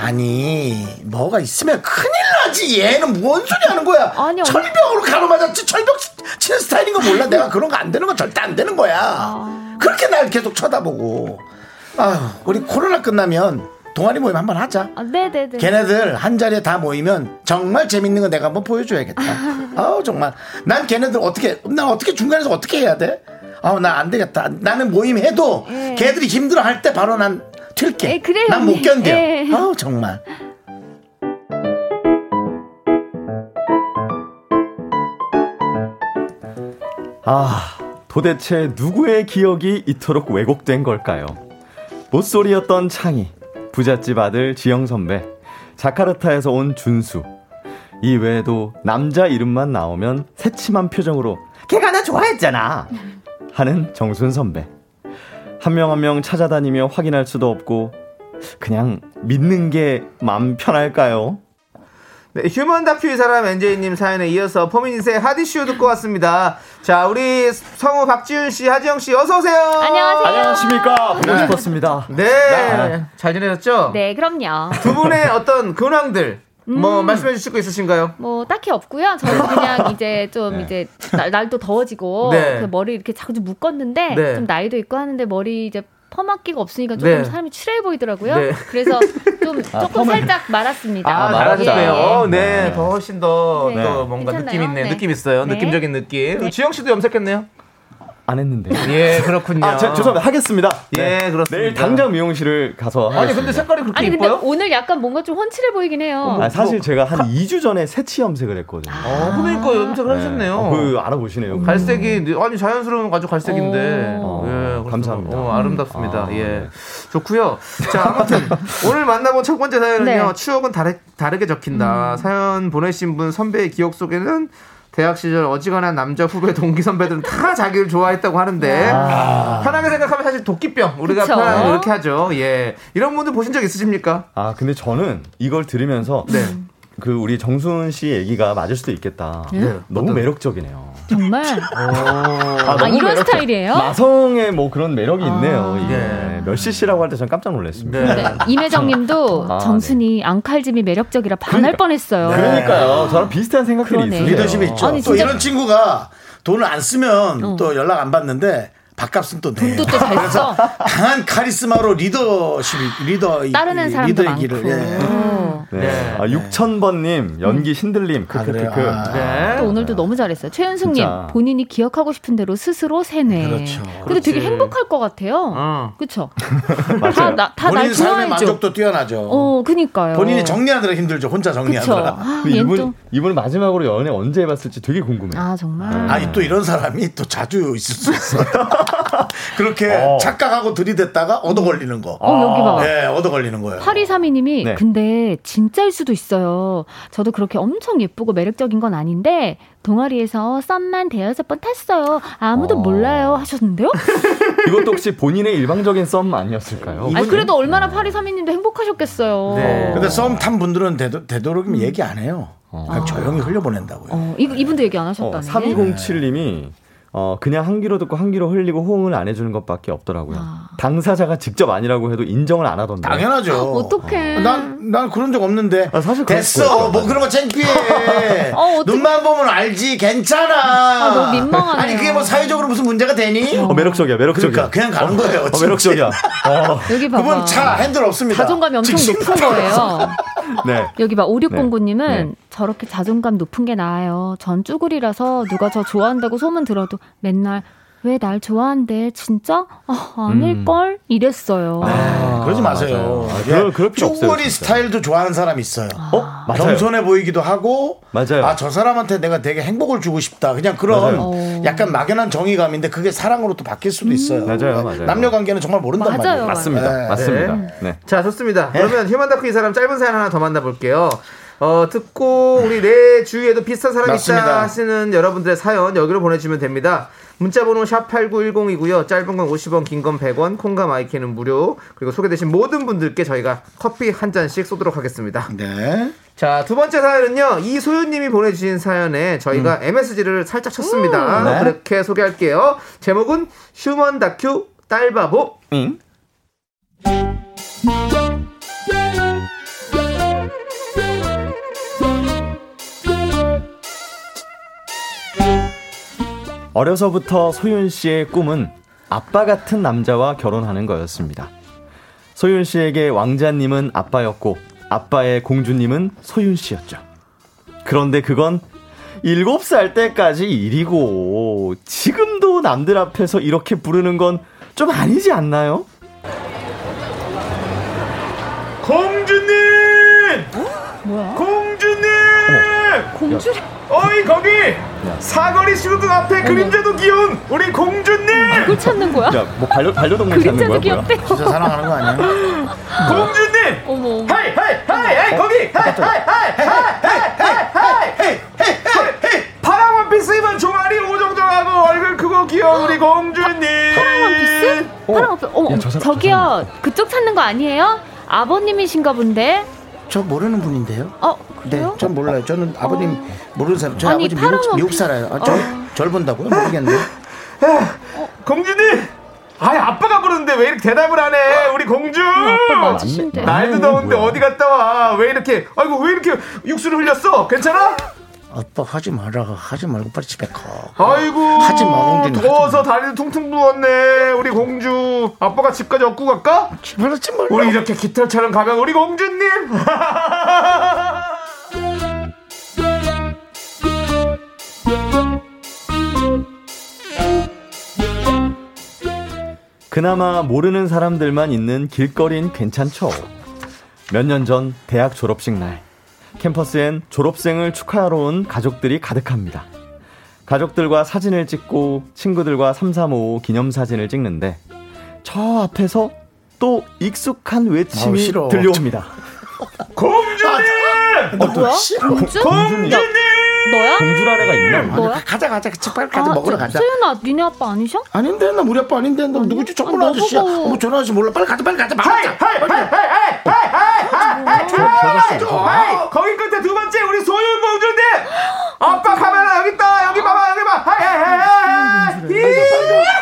아니 뭐가 있으면 큰일 나지 얘는 뭔 소리 하는 거야 아니요. 철벽으로 가로맞았지 철벽 치는 스타일인 거 몰라 내가 그런 거 안 되는 건 절대 안 되는 거야 아. 그렇게 날 계속 쳐다보고 아휴 우리 코로나 끝나면 동아리 모임 한번 하자 아, 네네네. 걔네들 한 자리에 다 모이면 정말 재밌는 거 내가 한번 보여줘야겠다. 아우 정말 난 걔네들 어떻게 난 어떻게 중간에서 어떻게 해야 돼? 아우 나 안 되겠다. 나는 모임 해도 예. 걔들이 힘들어 할 때 바로 난 튈게. 예, 그래요, 난못 언니. 견뎌. 예. 아우 정말. 아, 도대체 누구의 기억이 이토록 왜곡된 걸까요? 모쏠이었던 창희, 부잣집 아들 지영 선배, 자카르타에서 온 준수. 이 외에도 남자 이름만 나오면 새침한 표정으로 걔가 나 좋아했잖아. 하는 정순 선배. 한 명 한명 찾아다니며 확인할 수도 없고 그냥 믿는 게 마음 편할까요? 네, 휴먼 다큐 이 사람 NJ님 사연에 이어서 포미닛의 하디슈 듣고 왔습니다. 자, 우리 성우 박지윤 씨, 하지영 씨, 어서 오세요. 안녕하세요. 안녕하십니까. 보고 싶었습니다. 네. 잘 지내셨죠? 네, 그럼요. 두 분의 어떤 근황들, 뭐, 음. 말씀해 주실 거 있으신가요? 뭐 딱히 없고요. 저는 그냥 이제 좀 네. 이제 날, 날도 더워지고 네. 그 머리 이렇게 자꾸 좀 묶었는데 네. 좀 나이도 있고 하는데 머리 이제 펌악기가 없으니까 조금 네. 사람이 추레해 보이더라고요. 네. 그래서 좀 조금 살짝 말았습니다. 아, 말하셨네요. 잘하셨네요. 네, 네. 더 훨씬 더, 네. 또 뭔가 괜찮나요? 느낌 있네. 네. 느낌 있어요. 네. 느낌적인 느낌. 네. 지영 씨도 염색했네요? 안 했는데. 예, 그렇군요. 아, 제, 죄송합니다. 하겠습니다. 예, 네. 그렇습니다. 내일 당장 미용실을 가서 아니, 하겠습니다. 근데 색깔이 그렇게 아니 근데 이뻐요? 오늘 약간 뭔가 좀 훤칠해 보이긴 해요. 아, 사실 제가 한 2주 전에 새치 염색을 했거든요. 어, 그러니까 염색을 하셨네요. 어, 그 알아보시네요. 갈색이 아니 자연스러운 아주 갈색인데 오. 예, 감사합니다. 어, 아름답습니다. 아, 예, 네. 좋고요. 자 아무튼 오늘 만나본 첫 번째 사연은요. 네. 추억은 다르, 다르게 적힌다. 사연 보내신 분 선배의 기억 속에는 대학 시절 어지간한 남자 후배 동기 선배들은 다 자기를 좋아했다고 하는데 편하게 생각하면 사실 도끼병 우리가 그쵸. 편하게 이렇게 하죠. 예, 이런 분들 보신 적 있으십니까? 아, 근데 저는 이걸 들으면서 네. 그 우리 정순 씨 얘기가 맞을 수도 있겠다. 네. 너무 어떤- 매력적이네요. 정말 아, 아, 이런 스타일이에요? 마성의 뭐 그런 매력이 있네요. 이게 네. 몇 cc라고 할 때 전 깜짝 놀랐습니다. 네. 네, 임혜정님도 아, 정순이 앙칼짐이 매력적이라 반할 그러니까. 뻔했어요. 그러니까요. 저랑 비슷한 생각들이. 있으세요. 리더십이 있죠. 아니, 또 진짜- 이런 친구가 돈을 안 쓰면 어. 또 연락 안 받는데 밥값은 또 내요. 돈도 또잘 그래서 써. 강한 카리스마로 리더십이 리더 따르는 사람도 리더의 많고. 길을 예. 어. 네. 네. 아, 6000번님, 연기 신들림. 아, 그래요? 크크크크. 아. 네. 또 오늘도 너무 잘했어요. 최윤숙님. 본인이 기억하고 싶은 대로 스스로 세뇌. 그렇죠. 근데 되게 그렇지. 행복할 것 같아요. 어. 그렇죠? 맞아요. 다날 본인 삶의 좋아해줘. 만족도 뛰어나죠. 어, 그니까요. 본인이 정리하느라 힘들죠. 혼자. 정리하느라. 아, 이분, 또. 이분 마지막으로 연애 언제 해봤을지 되게 궁금해요. 아, 정말. 아니 또 이런 사람이 또 자주 있을 수 있어요. 그렇게 어. 착각하고 들이댔다가 얻어 걸리는 거. 어, 여기 봐. 예, 얻어 걸리는 거예요. 8232님이 네. 근데 진짜일 수도 있어요. 저도 그렇게 엄청 예쁘고 매력적인 건 아닌데 동아리에서 썸만 대여섯 번 탔어요. 아무도 어. 몰라요 하셨는데요? 이것도 혹시 본인의 일방적인 썸 아니었을까요? 아니 그래도 얼마나 8232님도 행복하셨겠어요. 네. 근데 썸 탄 분들은 되도, 되도록이면 얘기 안 해요. 그냥 조용히 흘려보낸다고요. 어, 이, 이분도 얘기 안 어, 하셨다네. 3207님이 어, 그냥 한 귀로 듣고 한 귀로 흘리고 호응을 안 해주는 것밖에 없더라고요. 아. 당사자가 직접 아니라고 해도 인정을 안 하던데. 당연하죠. 어떡해. 난, 난 그런 적 없는데. 아, 사실 됐어. 뭐 그런 거 창피해. 어. 눈만 보면 알지. 괜찮아. 아, 너무 민망하네요. 아니, 그게 뭐 사회적으로 무슨 문제가 되니? 어, 매력적이야, 매력적이야. 그러니까 그냥 가는 거예요. 어. 매력적이야. 어, 여기 봐봐. 그분 차 핸들 없습니다. 자존감이 엄청 높은 거예요. 네. 여기 봐, 5609님은 네. 저렇게 자존감 높은 게 나아요. 전 쭈구리라서 누가 저 좋아한다고 소문 들어도 맨날 왜 날 좋아한대? 진짜? 아, 아닐걸? 이랬어요. 아, 그러지 마세요. 아, 그럴- 그럴 필요 없어요, 쭈구리. 스타일도 좋아하는 사람 있어요. 어? 맞아요. 겸손해 보이기도 하고 맞아요. 아저 사람한테 내가 되게 행복을 주고 싶다 그냥 그런 맞아요. 어. 약간 막연한 정의감인데 그게 사랑으로 또 바뀔 수도 있어요 맞아요, 맞아요. 남녀 관계는 정말 모른단 맞아요. 말이에요 맞습니다. 네. 맞습니다. 네. 자, 좋습니다. 그러면 휴먼 다큐 이 사람 짧은 사연 하나 더 만나볼게요. 어, 듣고 우리 내 주위에도 비슷한 사람이 맞습니다. 있다 하시는 여러분들의 사연 여기로 보내주시면 됩니다. 문자번호 샵8910이고요. 짧은 건 50원, 긴 건 100원, 콩과 마이케이는 무료. 그리고 소개되신 모든 분들께 저희가 커피 한 잔씩 쏘도록 하겠습니다. 네. 자, 두 번째 사연은요. 이소윤님이 보내주신 사연에 저희가 MSG를 살짝 쳤습니다. 네. 그렇게 소개할게요. 제목은 휴먼 다큐 딸바보. 응? 어려서부터 소윤 씨의 꿈은 아빠 같은 남자와 결혼하는 거였습니다. 소윤 씨에게 왕자님은 아빠였고 아빠의 공주님은 소윤 씨였죠. 그런데 그건 7살 때까지 일이고 지금도 남들 앞에서 이렇게 부르는 건 좀 아니지 않나요? 공주님! 뭐야? 공주님! 공주 어이 거기! 사거리 수국 앞에 그림자도 귀여운 우리 공주님! 그걸 찾는 거야? 야, 뭐 반려, 반려동물 찾는 그림자도 거야? 뭐야? 귀엽대. 진짜 사랑하는 거 아니야? 공주님! 어머. 어머. 하이 하이 하이 하이 거기! 하이 하이 하이 하이 하이 하이 파란 원피스 입은 종아리 오정정하고 얼굴 크고 귀여운 우리 공주님! 파란 원피스? 파란 원피스. 어머, 야, 저 사람, 저기요. 그쪽 찾는 거 아니에요? 아버님이신가 본데. 저 모르는 분인데요. 어, 네, 그래요? 전 몰라요. 저는 아버님 모르는 사람. 저희 아니, 아버지 미국, 미국. 살아요. 아, 저, 절 본다고요? 모르겠네. 공주님! 아이 아빠가 부르는데 왜 이렇게 대답을 안 해? 우리 공주! 날도 더운데 어디 갔다 와? 왜 이렇게? 아이고 왜 이렇게 육수를 흘렸어? 괜찮아? 아빠 하지 마라. 하지 말고 빨리 집에 가. 아이고 하지 마, 공주님, 더워서 다리도 퉁퉁 부었네 우리 공주 아빠가 집까지 업고 갈까? 하지 말라. 우리 이렇게 깃털처럼 가면 우리 공주님 그나마 모르는 사람들만 있는 길거리는 괜찮죠. 몇 년 전 대학 졸업식 날 캠퍼스엔 졸업생을 축하하러 온 가족들이 가득합니다. 가족들과 사진을 찍고 친구들과 335 기념사진을 찍는데 저 앞에서 또 익숙한 외침이 아우, 싫어. 들려옵니다. 공주님 너 뭐야? 싫어. 공주? 공주님 너야? 공주라래가 있나? 너야? 가자 가자 같이 빨리 아, 가자 아, 먹으러 가자. 세윤아, 니네 아빠 아니셔? 아닌데 나 우리 아빠 아닌데 나 누구지 전문 아저씨야 너보고. 전화 아저씨 몰라 빨리 가자 빨리 가자. 하이 하이 하이 하이 하이 하이 거기 끝에 두 번째 우리 소윤 공주인데 아빠 카메라 여기 있다 여기 봐봐 여기 봐. 하이 하이 하이 하이.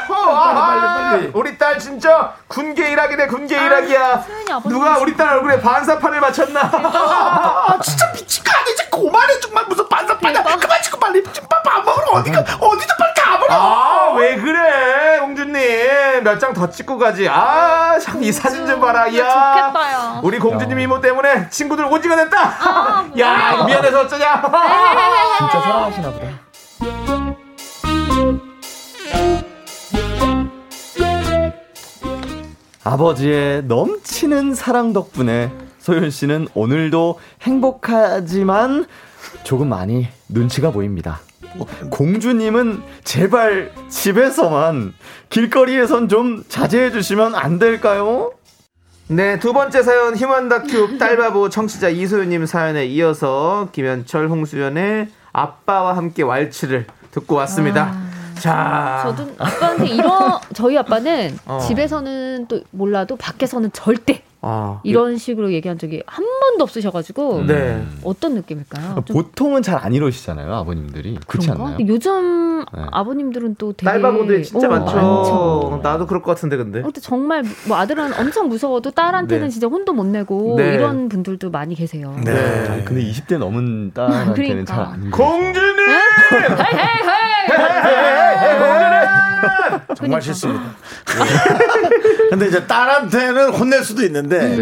우리 딸 진짜 군계 일학이네 군계 일학이야. 누가 우리 딸 얼굴에 반사판을 맞췄나? 아 진짜 미친 거 아니지? 그만해 정말. 무슨 반사반야? 그만 찍고 빨리 밥 안 먹으러 어디가 어디다 빨리 가버려. 아왜 그래 공주님. 몇 장 더 찍고 가지. 아 참 이 사진 좀 봐라 야. 좋겠다, 야. 우리 공주님 이모 때문에 친구들 오지가 됐다. 아, 야. 미안해서 어쩌냐. 진짜 사랑하시나 보다. 아버지의 넘치는 사랑 덕분에 소윤 씨는 오늘도 행복하지만 조금 많이 눈치가 보입니다. 공주님은 제발 집에서만 길거리에선 좀 자제해 주시면 안 될까요? 네, 두 번째 사연 휴먼 다큐 딸바보 청취자 이소연님 사연에 이어서 김현철 홍수연의 아빠와 함께 왈츠를 듣고 왔습니다. 자, 저도 아빠한테 이런 저희 아빠는 어. 집에서는 또 몰라도 밖에서는 절대 아, 이런 식으로 얘기한 적이 한 번도 없으셔가지고 네. 어떤 느낌일까요? 좀 보통은 잘 안 이러시잖아요, 아버님들이. 그렇지 그런가? 않나요? 근데 요즘 네. 아버님들은 또 되게 딸바보들 진짜 어, 많죠. 많죠. 나도 그럴 것 같은데 근데. 어, 근데 정말 뭐 아들은 엄청 무서워도 딸한테는 네. 진짜 혼도 못 내고 네. 이런 분들도 많이 계세요. 네. 아니, 근데 20대 넘은 딸한테는 그러니까. 잘 안. 공주님 정말 싫습니다. 근데 이제 딸한테는 혼낼 수도 있는데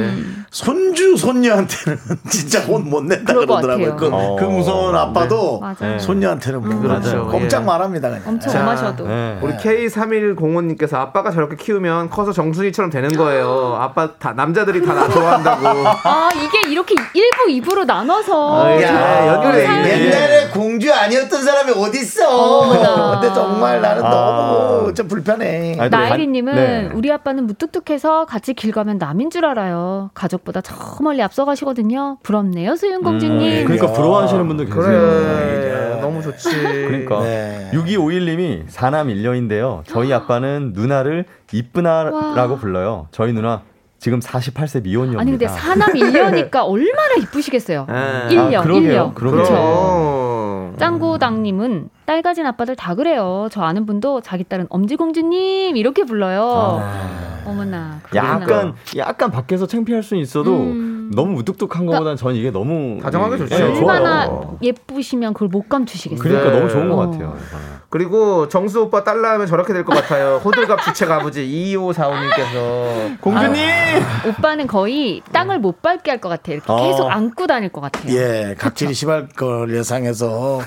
손주 손녀한테는 진짜 혼 못 낸다 그러더라고요. 그, 같아요. 그 무서운 아빠도. 네. 손녀한테는 뭐 그렇죠. 꼼짝 예. 말합니다. 그냥. 엄청 자, 엄하셔도. 네. 우리 K3105님께서 아빠가 저렇게 키우면 커서 정순이처럼 되는 거예요. 아빠 다 남자들이 다 나 좋아한다고. 아 이게 이렇게 1부 2부로 나눠서 아, 예. 좀 연결해. 사연이- 예. 옛날에 공주 아니었던 사람이 어딨어. 근데 정말 나는 아. 너무 좀 불편해. 아니, 나혜리님은 네. 우리 아빠는 무뚝뚝해서 같이 길 가면 남인 줄 알아요. 가족 보다 저 멀리 앞서가시거든요. 부럽네요, 수윤공주님. 그러니까 부러워하시는 분도 계세요. 그래. 너무 좋지. 그러니까 네. 6251님이 4남 1녀인데요. 저희 아빠는 누나를 이쁘나라고 불러요. 저희 누나 지금 48세 미혼녀입니다. 아니 근데 사남 1녀니까 얼마나 이쁘시겠어요. 네. 1녀, 아, 그러게요. 1녀. 그러게요. 그럼. 짱구당님은 딸 가진 아빠들 다 그래요. 저 아는 분도 자기 딸은 엄지공주님 이렇게 불러요. 어머나. 그러구나. 약간 약간 밖에서 창피할 수는 있어도 음. 너무 무뚝뚝한 것보다는 전 이게 너무 다정하게 좋죠. 예, 얼마나 좋아요. 예쁘시면 그걸 못 감추시겠어요. 그러니까 네. 너무 좋은 것 어. 같아요. 그리고 정수 오빠 딸라 하면 저렇게 될 것 같아요. 호들갑 주책 아버지 2545님께서 공주님 오빠는 거의 땅을 못 밟게 할 것 같아. 이렇게 어. 계속 안고 다닐 것 같아요. 예, 각질이 심할 걸 예상해서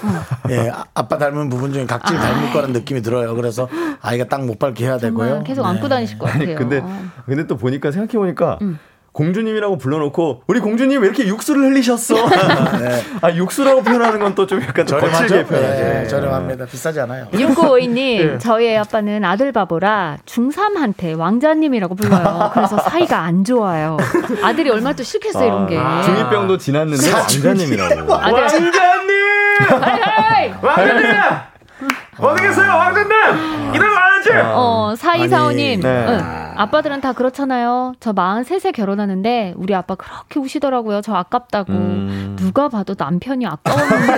예, 아- 아빠 닮은 부분 중에 각질 닮을 거라는 느낌이 들어요. 그래서 아이가 딱못 밟게 해야 되고요. 정말 계속 네. 안고 다니실 것 같아요. 근데 근데 또 보니까 생각해 보니까 음. 공주님이라고 불러놓고 우리 공주님 왜 이렇게 육수를 흘리셨어? 네. 아 육수라고 표현하는 건 또 좀 약간 좀 저렴하죠? 거칠게 표현하죠. 예, 저렴합니다. 비싸지 않아요. 6952님, 예. 저희 아빠는 아들 바보라 중3한테 왕자님이라고 불러요. 그래서 사이가 안 좋아요. 아들이 얼마나 또 싫겠어요, 이런 게. 아, 중이병도 지났는데 왕자님이라고. 아들, 왕자님! 왕자님! 어디 계세요 왕자님! 일어나야지! 어, 사이사오님. 네. 응. 아빠들은 다 그렇잖아요. 저 43세 결혼하는데 우리 아빠 그렇게 우시더라고요. 저 아깝다고. 음. 누가 봐도 남편이 아까웠는데.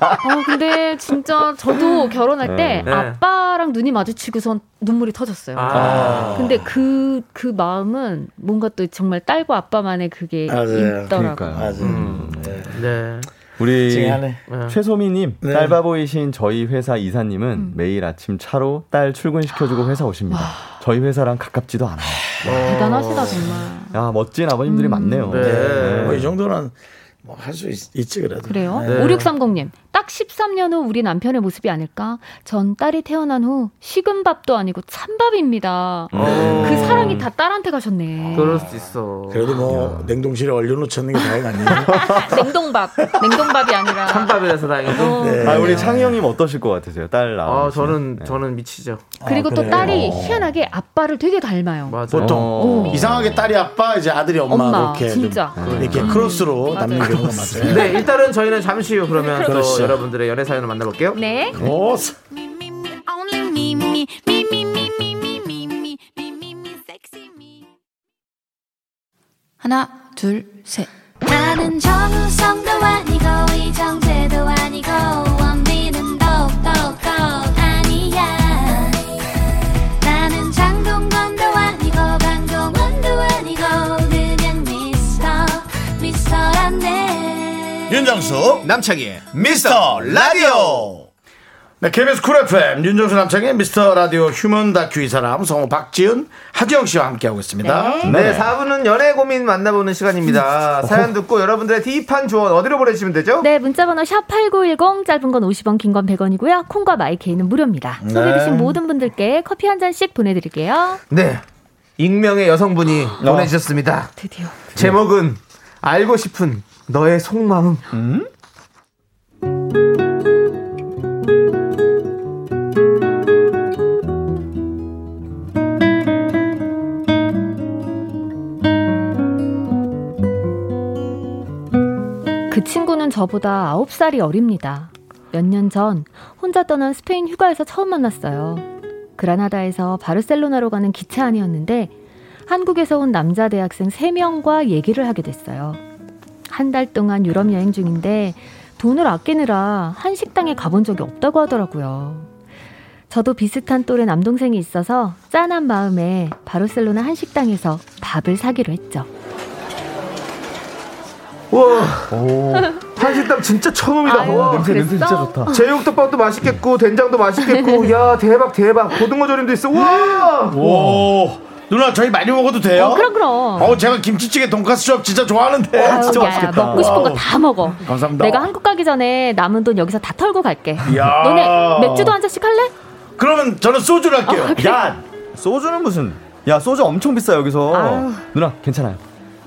아, 근데 진짜 저도 결혼할 때 네. 아빠랑 눈이 마주치고선 눈물이 터졌어요. 아. 근데 그, 그 마음은 뭔가 또 정말 딸과 아빠만의 그게 맞아요. 있더라고요. 그러니까요. 맞아요. 음. 네. 네. 우리 징하네. 최소미님 네. 딸바보이신 저희 회사 이사님은 음. 매일 아침 차로 딸 출근시켜주고 회사 오십니다. 저희 회사랑 가깝지도 않아요. 대단하시다, 정말. 야 멋진 아버님들이 음. 많네요. 네. 뭐 이 정도는 뭐 할 수 있지 그래도. 그래요? 네. 5630님, 딱 13년 후 우리 남편의 모습이 아닐까? 전 딸이 태어난 후 식은 밥도 아니고 찬밥입니다. 어. 그 사랑이 다 딸한테 가셨네. 그럴 수 있어. 그래도 뭐 냉동실에 얼려놓는 게 다행 아니에요? 냉동밥, 냉동밥이 아니라. 찬밥이라서 다행이고. 어. 네. 아 우리 창희 형님 어떠실 것 같으세요? 딸 나와. 아, 저는, 저는 미치죠. 그리고 아, 또 그래요? 딸이 어. 희한하게 아빠를 되게 닮아요. 맞아. 보통 어. 이상하게 딸이 아빠 이제 아들이 엄마, 엄마, 그렇게 진짜. 좀 이렇게 크로스로 맞아요. 남는 경우가 많아요. 네, 일단은 저희는 잠시 후 그러면 또 자. 여러분들의 연애 사연을 만나볼게요. 네. 오. 하나, 둘, 셋. 나는 정우성도 아니고 이정재도 아니고 윤정수 남창희의 미스터 라디오. 네, KBS Cool FM 윤정수 남창희의 미스터 라디오 휴먼 다큐 이 사람 성우 박지은 하지영 씨와 함께하고 있습니다. 네, 4부는 연애 고민 만나보는 시간입니다. 사연 듣고 여러분들의 deep한 조언 어디로 보내주시면 되죠? 네, 문자번호 샵8910, 짧은 건 50원, 긴 건 100원이고요. 콩과 마이케이는 무료입니다. 소개되신 모든 분들께 커피 한 잔씩 보내드릴게요. 네. 익명의 여성분이 보내주셨습니다. 드디어. 제목은 알고 싶은 너의 속마음. 그 친구는 저보다 9살이 어립니다. 몇 년 전 혼자 떠난 스페인 휴가에서 처음 만났어요. 그라나다에서 바르셀로나로 가는 기차 안이었는데 한국에서 온 남자 대학생 3명과 얘기를 하게 됐어요. 한 달 동안 유럽 여행 중인데 돈을 아끼느라 한 식당에 가본 적이 없다고 하더라고요. 저도 비슷한 또래 남동생이 있어서 짠한 마음에 바르셀로나 한 식당에서 밥을 사기로 했죠. 와, 한식당 진짜 처음이다. 아유, 와, 냄새 냄새 진짜? 좋다. 제육덮밥도 맛있겠고 된장도 맛있겠고 야 대박 대박 고등어 조림도 있어. 와, 오, 누나 저희 많이 먹어도 돼요? 어, 그럼 그럼. 어, 제가 김치찌개 돈가스 수업 진짜 좋아하는데. 아유, 진짜 야, 맛있겠다. 먹고 싶은 거 다 먹어. 감사합니다. 내가 한국 가기 전에 남은 돈 여기서 다 털고 갈게. 이야. 너네 맥주도 한 잔씩 할래? 그러면 저는 소주를 할게요. 야 소주는 무슨? 야 소주 엄청 비싸 여기서. 아유. 누나 괜찮아요.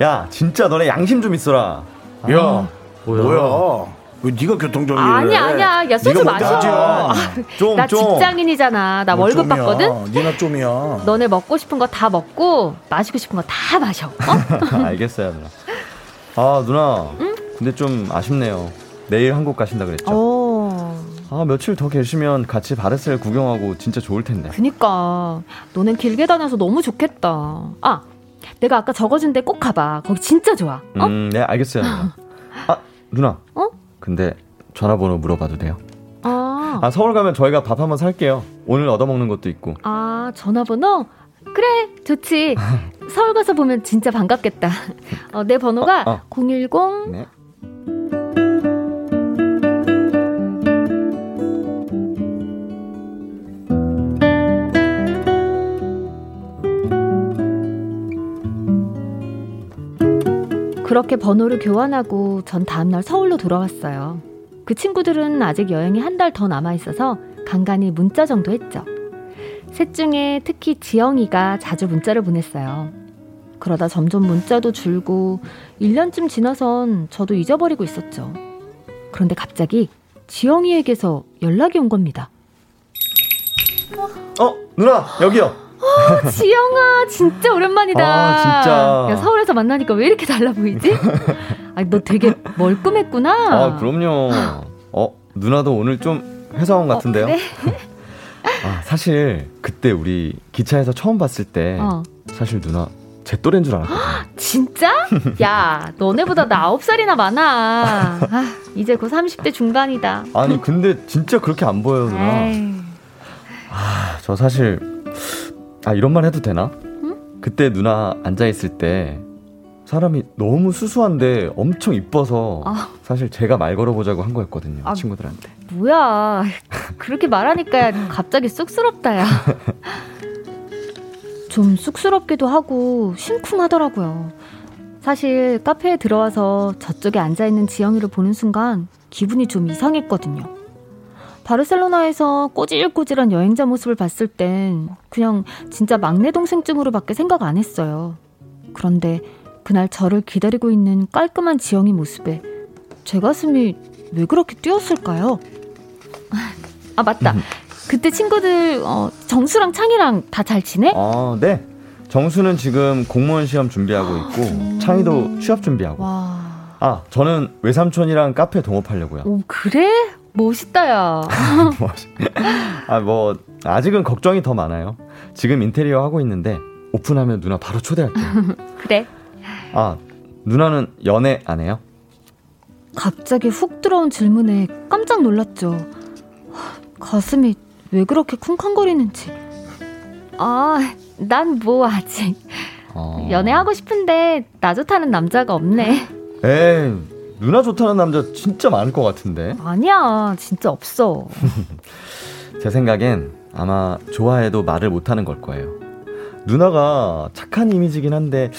야 진짜 너네 양심 좀 있어라. 야, 뭐야? 왜 네가 교통정리를 아니야 해? 아니야. 야 소주 네가 마셔. 아. 좀 나 좀. 직장인이잖아. 나뭐 월급 좀이야. 받거든. 니나 좀이야. 너네 먹고 싶은 거 다 먹고 마시고 싶은 거 다 마셔. 어? 알겠어요 누나. 아 누나. 근데 좀 아쉽네요. 내일 한국 가신다 그랬죠. 어. 아 며칠 더 계시면 같이 바르셀 구경하고 진짜 좋을 텐데. 그니까 너넨 길게 다녀서 너무 좋겠다. 아, 내가 아까 적어준 데 꼭 가봐. 거기 진짜 좋아. 어? 음, 네 알겠어요. 누나. 아 누나. 어? 근데 전화번호 물어봐도 돼요? 아, 아 서울 가면 저희가 밥 한번 살게요. 오늘 얻어먹는 것도 있고. 아 전화번호 그래, 좋지. 서울 가서 보면 진짜 반갑겠다. 어, 내 번호가 어, 어. 010. 네. 그렇게 번호를 교환하고 전 다음날 서울로 돌아왔어요. 그 친구들은 아직 여행이 한 달 더 남아 있어서 간간히 문자 정도 했죠. 셋 중에 특히 지영이가 자주 문자를 보냈어요. 그러다 점점 문자도 줄고 1년쯤 지나선 저도 잊어버리고 있었죠. 그런데 갑자기 지영이에게서 연락이 온 겁니다. 어 누나 여기요. 지영아 진짜 오랜만이다. 아, 진짜. 야, 서울에서 만나니까 왜 이렇게 달라 보이지? 아, 너 되게 멀끔했구나. 아 그럼요. 어 누나도 오늘 좀 회사원 같은데요. 어, 그래? 아 사실 그때 우리 기차에서 처음 봤을 때 어. 사실 누나 제 또래인 줄 알았거든요. 진짜? 야, 너네보다 나 아홉 살이나 많아. 아, 이제 곧 30대 중반이다. 아니 근데 진짜 그렇게 안 보여요 누나. 에이, 저 사실 아 이런 말 해도 되나? 그때 누나 앉아 있을 때 사람이 너무 수수한데 엄청 이뻐서 아. 사실 제가 말 걸어보자고 한 거였거든요 아. 친구들한테. 뭐야. 그렇게 말하니까 갑자기 쑥스럽다, 야. 좀 쑥스럽기도 하고 심쿵하더라고요. 사실 카페에 들어와서 저쪽에 앉아 있는 지영이를 보는 순간 기분이 좀 이상했거든요. 바르셀로나에서 꼬질꼬질한 여행자 모습을 봤을 땐 그냥 진짜 막내 동생쯤으로밖에 생각 안 했어요. 그런데 그날 저를 기다리고 있는 깔끔한 지영이 모습에 제 가슴이 왜 그렇게 뛰었을까요? 아 맞다. 그때 친구들 어, 정수랑 창이랑 다 잘 지내? 아 네. 정수는 지금 공무원 시험 준비하고 있고 창희도 취업 준비하고. 와, 아 저는 외삼촌이랑 카페 동업하려고요. 오 그래? 멋있다야. 아 뭐 아직은 걱정이 더 많아요. 지금 인테리어 하고 있는데 오픈하면 누나 바로 초대할게요. 그래. 아 누나는 연애 안 해요? 갑자기 훅 들어온 질문에 깜짝 놀랐죠. 하, 가슴이 왜 그렇게 쿵쾅거리는지. 아, 난 뭐 아직 어. 연애하고 싶은데 나 좋다는 남자가 없네. 에이 누나 좋다는 남자 진짜 많을 것 같은데. 아니야, 진짜 없어. 제 생각엔 아마 좋아해도 말을 못하는 걸 거예요. 누나가 착한 이미지긴 한데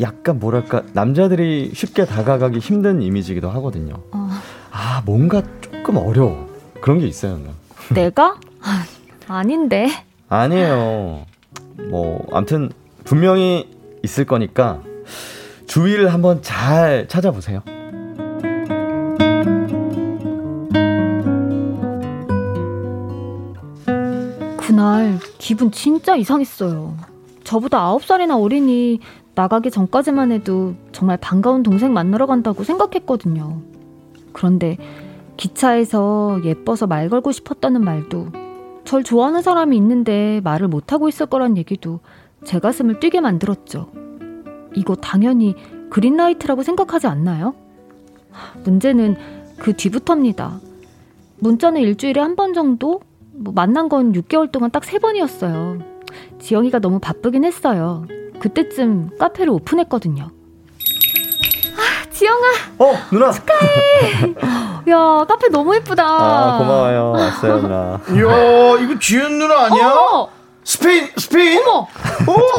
약간 뭐랄까 남자들이 쉽게 다가가기 힘든 이미지기도 하거든요. 어, 아 뭔가 조금 어려워. 그런 게 있어요. 누나. 내가? 아, 아닌데. 아니에요. 뭐 아무튼 분명히 있을 거니까 주위를 한번 잘 찾아보세요. 그날 기분 진짜 이상했어요. 저보다 아홉 살이나 어리니 나가기 전까지만 해도 정말 반가운 동생 만나러 간다고 생각했거든요. 그런데 기차에서 예뻐서 말 걸고 싶었다는 말도 절 좋아하는 사람이 있는데 말을 못하고 있을 거란 얘기도 제 가슴을 뛰게 만들었죠. 이거 당연히 그린라이트라고 생각하지 않나요? 문제는 그 뒤부터입니다. 문자는 일주일에 한 번 정도? 뭐 만난 건 6개월 동안 딱세 번이었어요. 지영이가 너무 바쁘긴 했어요. 그때쯤 카페를 오픈했거든요. 아, 지영아! 어 누나. 야, 카페 너무 예쁘다. 아 고마워요. 왔어요 누나. 이야, 이거 지은 누나 아니야? 어머! 스페인, 스페인? 어머!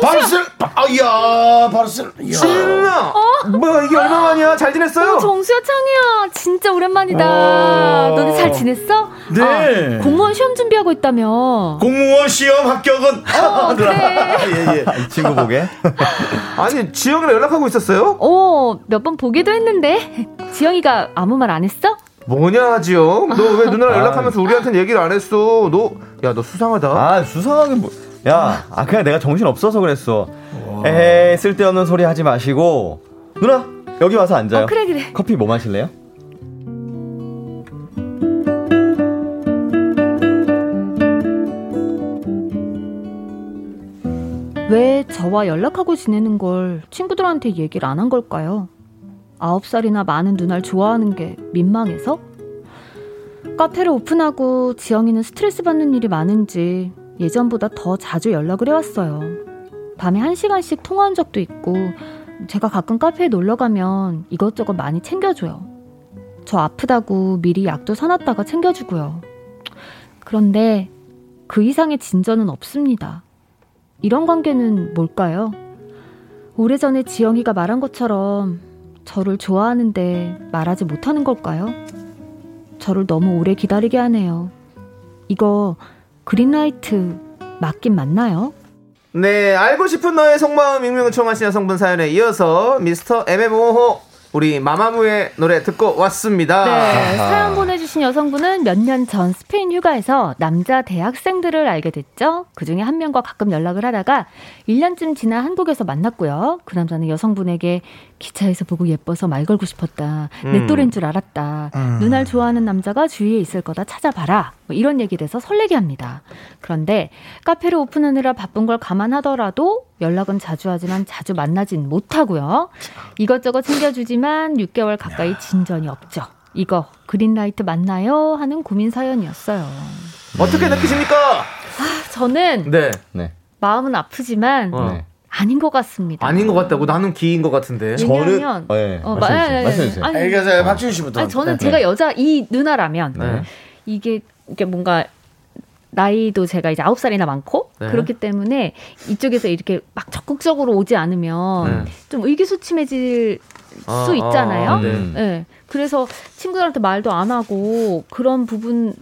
바르셀, 바- 아, 이야, 바르셀. 이야. 지은아! 뭐야, 이게 얼마만이야? 잘 지냈어요? 어, 정수야, 창이야. 진짜 오랜만이다. 어. 너네 잘 지냈어? 네. 아, 공무원 시험 준비하고 있다며. 공무원 시험 합격은. 어, 그래. 예, 예. 이 친구 보게. 아니, 지영이랑 연락하고 있었어요? 어, 몇 번 보기도 했는데. 지영이가 아무 말 안 했어? 뭐냐, 지영? 너 왜 누나랑 아. 연락하면서 우리한테는 얘기를 안 했어? 너, 야, 너 수상하다. 아 수상하게 뭐. 야, 아 그냥 내가 정신 없어서 그랬어. 에이 쓸데없는 소리 하지 마시고 누나 여기 와서 앉아요. 어, 그래, 그래. 커피 뭐 마실래요? 왜 저와 연락하고 지내는 걸 친구들한테 얘기를 안 한 걸까요? 아홉 살이나 많은 누나를 좋아하는 게 민망해서? 카페를 오픈하고 지영이는 스트레스 받는 일이 많은지 예전보다 더 자주 연락을 해왔어요. 밤에 한 시간씩 통화한 적도 있고, 제가 가끔 카페에 놀러 가면 이것저것 많이 챙겨줘요. 저 아프다고 미리 약도 사놨다가 챙겨주고요. 그런데 그 이상의 진전은 없습니다. 이런 관계는 뭘까요? 오래전에 지영이가 말한 것처럼 저를 좋아하는데 말하지 못하는 걸까요? 저를 너무 오래 기다리게 하네요. 이거 그린라이트 맞긴 맞나요? 네, 알고 싶은 너의 속마음 익명 요청하신 여성분 사연에 이어서 미스터 MMO호 우리 마마무의 노래 듣고 왔습니다. 네, 사연 보내주신 여성분은 몇 년 전 스페인 휴가에서 남자 대학생들을 알게 됐죠. 그 중에 한 명과 가끔 연락을 하다가 1년쯤 지나 한국에서 만났고요. 그 남자는 여성분에게 기차에서 보고 예뻐서 말 걸고 싶었다. 내 음. 또래인 줄 알았다. 누날 좋아하는 남자가 주위에 있을 거다 찾아봐라. 뭐 이런 얘기를 해서 설레게 합니다. 그런데 카페를 오픈하느라 바쁜 걸 감안하더라도 연락은 자주 하지만 자주 만나진 못하고요. 이것저것 챙겨주지만 6개월 가까이 진전이 없죠. 이거 그린라이트 맞나요? 하는 고민 사연이었어요. 어떻게 느끼십니까? 저는 네. 네. 마음은 아프지만 어. 네. 아닌 것 같습니다. 아닌 것 같다고 나는 기인 것 같은데. 왜냐하면 네, 어, 말씀해 마- 주세요. 아니, 말씀해 주세요. 아니, 아니, 그래서 박준 씨부터. 아니, 저는 네. 제가 여자 이 누나라면 네. 이게 이게 뭔가 나이도 제가 이제 아홉 살이나 많고 네. 그렇기 때문에 이쪽에서 이렇게 막 적극적으로 오지 않으면 네. 좀 의기소침해질 아, 수 있잖아요. 아, 네. 음. 네. 그래서 친구들한테 말도 안 하고 그런 부분도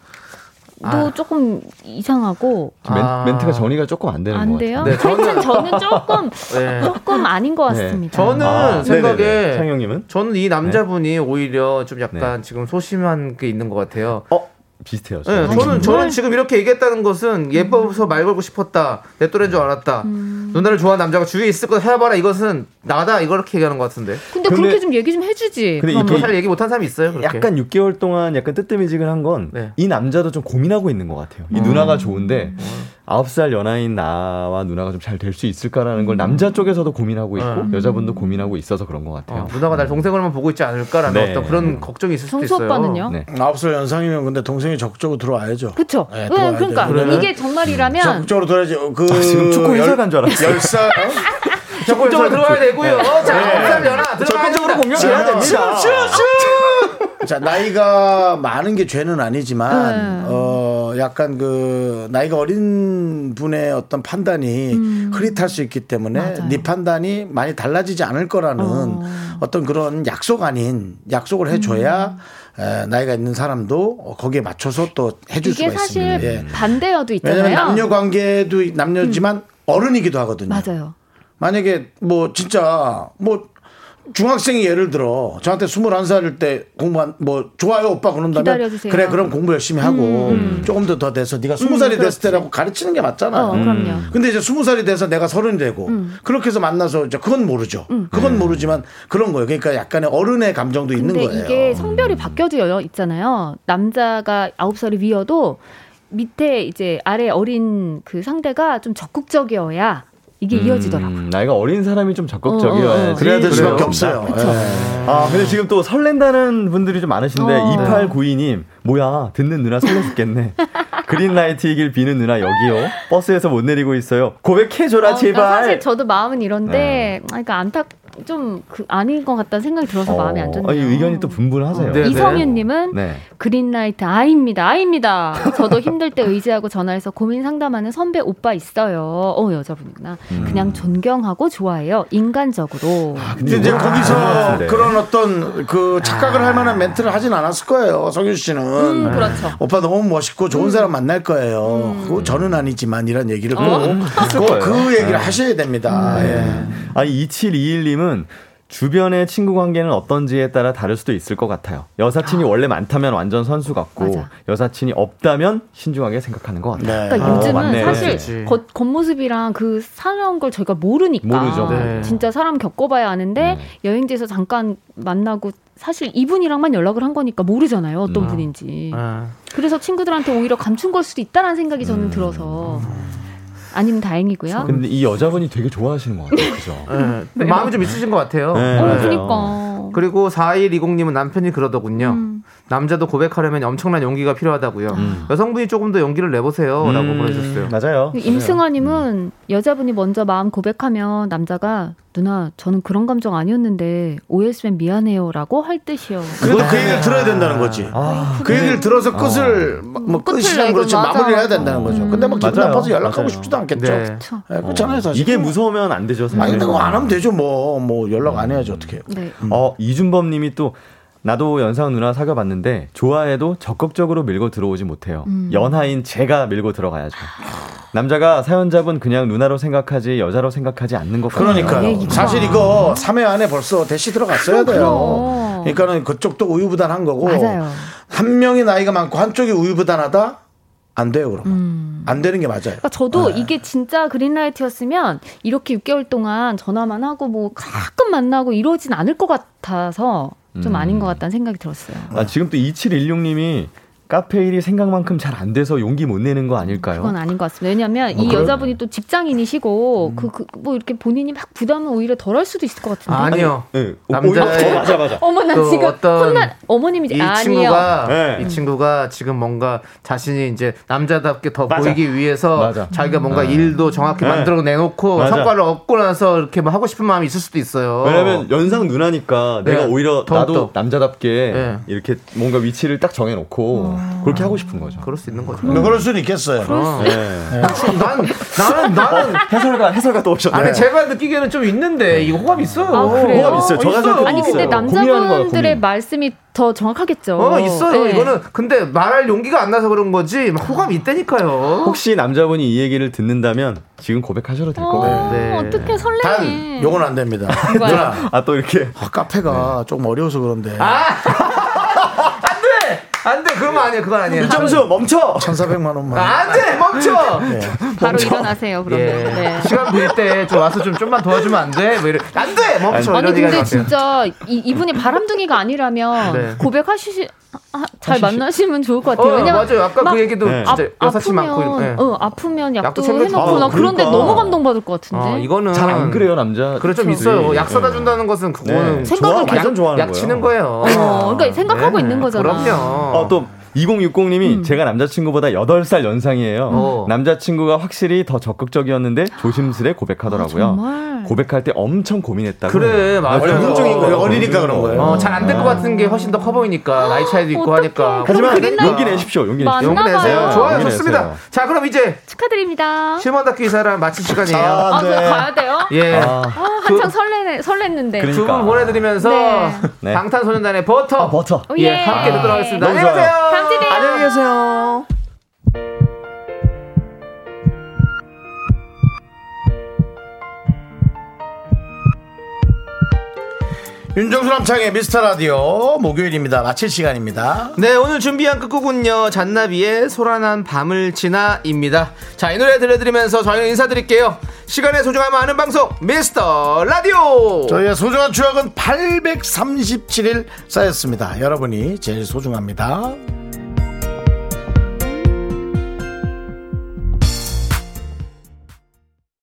아. 조금 이상하고 멘, 아. 멘 트가 정리가 조금 안 되는 안 것 돼요. 같아요. 네, 저는- 저는 조금 네. 조금 아닌 것 네. 같습니다. 저는 아, 생각에. 상영님은 저는 이 남자분이 오히려 좀 약간 지금 소심한 게 있는 것 같아요. 어 비슷해요. 네, 저는. 저는 정말? 저는 지금 이렇게 얘기했다는 것은 예뻐서 말 걸고 싶었다. 내 또래인 줄 알았다. 음. 누나를 좋아하는 남자가 주위에 있을 거 해봐라. 이것은 나다. 이렇게 얘기하는 것 같은데. 근데, 근데- 그렇게 좀 얘기 좀 해주지. 근데. 이게- 잘 얘기 못한 사람이 있어요. 그렇게. 약간 6개월 동안 약간 뜨뜨미지근한 건이 네. 남자도 좀 고민하고 있는 것 같아요. 이 누나가 좋은데 9살 연하인 나와 누나가 좀 잘 될 수 있을까라는 걸 남자 쪽에서도 고민하고 있고 음. 여자분도 고민하고 있어서 그런 것 같아요. 어, 누나가 날 동생으로만 보고 있지 않을까라는 네. 어떤 그런 걱정이 있을 수도 있어요. 오빠는요? 네. 아홉 살 연상이면 근데 동생이 적극적으로 들어와야죠. 그쵸? 네, 응, 들어와야 그러니까. 그러면 이게 정말이라면 적극적으로 들어야지. 그 아, 지금 축구 해설관 줄 알았어요. 열 살. 적극적으로 들어와야 되고요. 자, 네. 아홉 살 연하 들어가야 적극적으로. 공격해야 됩니다. 자 나이가 많은 게 죄는 아니지만 네. 어 약간 그 나이가 어린 분의 어떤 판단이 흐릿할 수 있기 때문에 음. 맞아요. 네 판단이 많이 달라지지 않을 거라는 어. 어. 떤 그런 약속 아닌 약속을 해줘야 음. 에, 나이가 있는 사람도 거기에 맞춰서 또 해줄 이게 수가 사실 있습니다. 예. 반대여도 있잖아요. 왜냐하면 남녀 관계도 남녀지만 어른이기도 하거든요. 맞아요. 만약에 뭐 진짜 뭐 중학생이 예를 들어 저한테 21살일 때 공부한 뭐 좋아요 오빠 그런다면 기다려주세요. 그래 그럼 공부 열심히 하고 조금 더 더 돼서 네가 20살이 됐을 때라고 가르치는 게 맞잖아요. 어, 그럼요. 근데 이제 20살이 돼서 내가 서른이 되고 그렇게 해서 만나서 이제 그건 모르죠. 그건 모르지만 그런 거예요. 그러니까 약간의 어른의 감정도 있는 거예요. 이게 성별이 바뀌어도 여- 있잖아요. 남자가 아홉 살이 위여도 밑에 이제 아래 어린 그 상대가 좀 적극적이어야 이게 이어지더라고요. 음, 나이가 어린 사람이 좀 어, 어, 적극적이어야지. 어. 그래야 될 수밖에. 없어요. 예. 아, 근데 지금 또 설렌다는 분들이 좀 많으신데 어. 2892님 뭐야 듣는 누나 설레 죽겠네. 그린라이트이길 비는 누나 여기요. 버스에서 못 내리고 있어요. 고백해줘라 어, 그러니까 제발. 사실 저도 마음은 이런데 네. 아, 그러니까 안타 좀 그 아닌 것 같다는 생각이 들어서 마음이 안 좋네요. 아, 이 의견이 또 분분하세요. 네. 이성윤님은 네. 그린라이트 아입니다, 아입니다. 저도 힘들 때 의지하고 전화해서 고민 상담하는 선배 오빠 있어요. 어 여자분이구나. 그냥 존경하고 좋아해요. 인간적으로. 근데 이제 아, 거기서 같은데. 그런 어떤 그 착각을 할 만한 멘트를 하진 않았을 거예요. 성윤 씨는. 음, 그렇죠. 오빠 너무 멋있고 좋은 사람 만날 거예요. 그거 저는 아니지만 이런 얘기를 꼭, 꼭 거예요. 그 얘기를 하셔야 됩니다. 예. 아니 2721님은 주변의 친구 관계는 어떤지에 따라 다를 수도 있을 것 같아요. 여사친이 원래 많다면 완전 선수 같고 맞아. 여사친이 없다면 신중하게 생각하는 것 같아요. 네. 그러니까 아, 요즘은 맞네. 사실. 겉, 겉모습이랑 그 사는 걸 저희가 모르니까 모르죠. 네. 진짜 사람 겪어봐야 아는데 여행지에서 잠깐 만나고 사실 이분이랑만 연락을 한 거니까 모르잖아요 어떤 분인지 아, 그래서 친구들한테 오히려 감춘 걸 수도 있다라는 생각이 저는 음. 들어서 아니면 다행이고요. 근데 이 여자분이 되게 좋아하시는 것 같아요. 그죠? 예. 마음이 좀 있으신 것 같아요. 네, 어, 맞아요. 그니까. 그리고 4120님은 남편이 그러더군요. 음. 남자도 고백하려면 엄청난 용기가 필요하다고요. 여성분이 조금 더 용기를 내보세요. 라고 음, 보내주셨어요. 맞아요. 임승환님은 여자분이 먼저 마음 고백하면 남자가 누나 저는 그런 감정 아니었는데 오해했으면 미안해요라고 할 뜻이요. 그래도 그 얘기를 들어야 된다는 거지. 아, 그 얘기를 들어서 끝을 막뭐 끝이랑 그렇지. 마무리를 해야 된다는 거죠. 근데 뭐 기분 맞아요. 나빠서 연락하고 맞아요. 싶지도 않겠죠. 네. 예, 그렇잖아요 사실. 이게 무서우면 안 되죠. 사실. 아니 근데 그거 안 하면 되죠 뭐. 뭐 연락 안 해야지 어떻게 해요. 네. 어, 이준범 님이 또 나도 연상 누나 사귀어 봤는데 좋아해도 적극적으로 밀고 들어오지 못해요. 음. 연하인 제가 밀고 들어가야죠. 남자가 사연자분 그냥 누나로 생각하지 여자로 생각하지 않는 것 같아요. 그러니까요. 얘기구나. 사실 이거 3회 안에 벌써 대시 들어갔어야 돼요. 그럼. 그러니까는 그쪽도 우유부단한 거고 맞아요. 한 명이 나이가 많고 한쪽이 우유부단하다 안 돼요 그러면 음. 안 되는 게 맞아요. 그러니까 저도 네. 이게 진짜 그린라이트였으면 이렇게 6개월 동안 전화만 하고 뭐 가끔 만나고 이러진 않을 것 같아서 좀 아닌 것 같다는 생각이 들었어요. 아, 지금 또 2716님이 카페 일이 생각만큼 잘 안 돼서 용기 못 내는 거 아닐까요? 그건 아닌 것 같습니다. 왜냐하면 뭐이 그럴- 여자분이 또 직장인이시고 그그뭐 이렇게 본인이 막 부담은 오히려 덜할 수도 있을 것 같은데. 아 니요. 네. 남자의- 오히려- 맞아 맞아. 어머 나 그 지금 어떤 혼난 어머님이 이 아니요. 친구가 네. 이 친구가 지금 뭔가 자신이 이제 남자답게 더 맞아. 보이기 위해서 맞아. 자기가 뭔가 일도 정확히 네. 만들어 내놓고 맞아. 성과를 얻고 나서 이렇게 뭐 하고 싶은 마음이 있을 수도 있어요. 왜냐면 연상 누나니까 네. 내가 오히려 더욱더. 나도 남자답게 네. 이렇게 뭔가 위치를 딱 정해놓고 그렇게 하고 싶은 거죠. 그럴 수 있는 거죠. 뭐 그럴 수는 있겠어요. 네. 난 나는 나는 해설가 해설가 또 오셨네. 아니 제가 느끼기에는 좀 있는데 이거 호감 있어요. 아? 호감 있어요. 저 같은 아니 근데 있어요. 남자분들의. 말씀이 더 정확하겠죠. 어 있어요. 네. 이거는 근데 말할 용기가 안 나서 그런 거지 막 호감이 있다니까요. 혹시 남자분이 이 얘기를 듣는다면 지금 고백하셔도 될것 같아요. 어, 네. 어떻게 설레니? 단 요건 안 됩니다. 누나 아또 이렇게 아, 카페가 조금 어려워서 그런데 안돼 안 돼 그런 거 아니에요. 그건 아니에요. 점수 멈춰. 1,400만 원만. 안 돼 멈춰. 바로 일어나세요. 그러면. 예. 네. 시간 빌 때 좀 와서 좀 좀만 도와주면 안 돼? 뭐 이래. 안 돼! 멈춰. 아니 근데. 진짜 이, 이분이 바람둥이가 아니라면 네. 고백하시시 아, 잘 만나시면 좋을 것 같아요. 어, 왜냐면 맞아요. 아까 막그 얘기도 네. 진짜 아, 여사친 많고. 아프면 예. 어, 아프면 약도 약도. 해놓고 나 아, 그런데 그러니까. 너무 감동받을 것 같은데. 어, 이거는 잘 안 그래요 남자. 그래 좀 있어요. 약 사다 준다는 것은 그거는 네. 생각을 좋아, 완전 좋아하는 약 거예요. 치는 거예요. 어, 그러니까 생각하고 네, 있는 거잖아. 그럼요. 어, 또 2060님이 제가 남자친구보다 8살 연상이에요. 어. 남자친구가 확실히 더 적극적이었는데 조심스레 고백하더라고요. 아, 정말. 고백할 때 엄청 고민했다고. 그래, 맞아요. 훈증인 거예요. 어리니까 그런 거예요. 어, 잘안 될 것 같은 게 훨씬 더 커 보이니까 나이 차이도 있고 어떡해. 하니까. 하지만 용기 내십시오. 용기 내십시오. 용기 내세요. 좋아요, 용기 좋습니다. 내세요. 자, 그럼 이제 축하드립니다. 휴먼 다큐 이 사람 마칠 시간이에요. 아, 아, 그 네. 가야 돼요? 예. 아, 아, 한창 설레 설렜는데. 그러니까. 두분 보내드리면서 네. 네. 방탄소년단의 버터. 아, 버터. 오, 예, 예. 함께 듣도록 하겠습니다. 계세요. 봬요. 안녕히 계세요. 윤정수 남창의 미스터 라디오 목요일입니다. 마칠 시간입니다. 네, 오늘 준비한 끝곡은요. 잔나비의 소란한 밤을 지나입니다. 자, 이 노래 들려드리면서 저희는 인사드릴게요. 시간의 소중함을 아는 방송, 미스터 라디오! 저희의 소중한 추억은 837일 쌓였습니다. 여러분이 제일 소중합니다.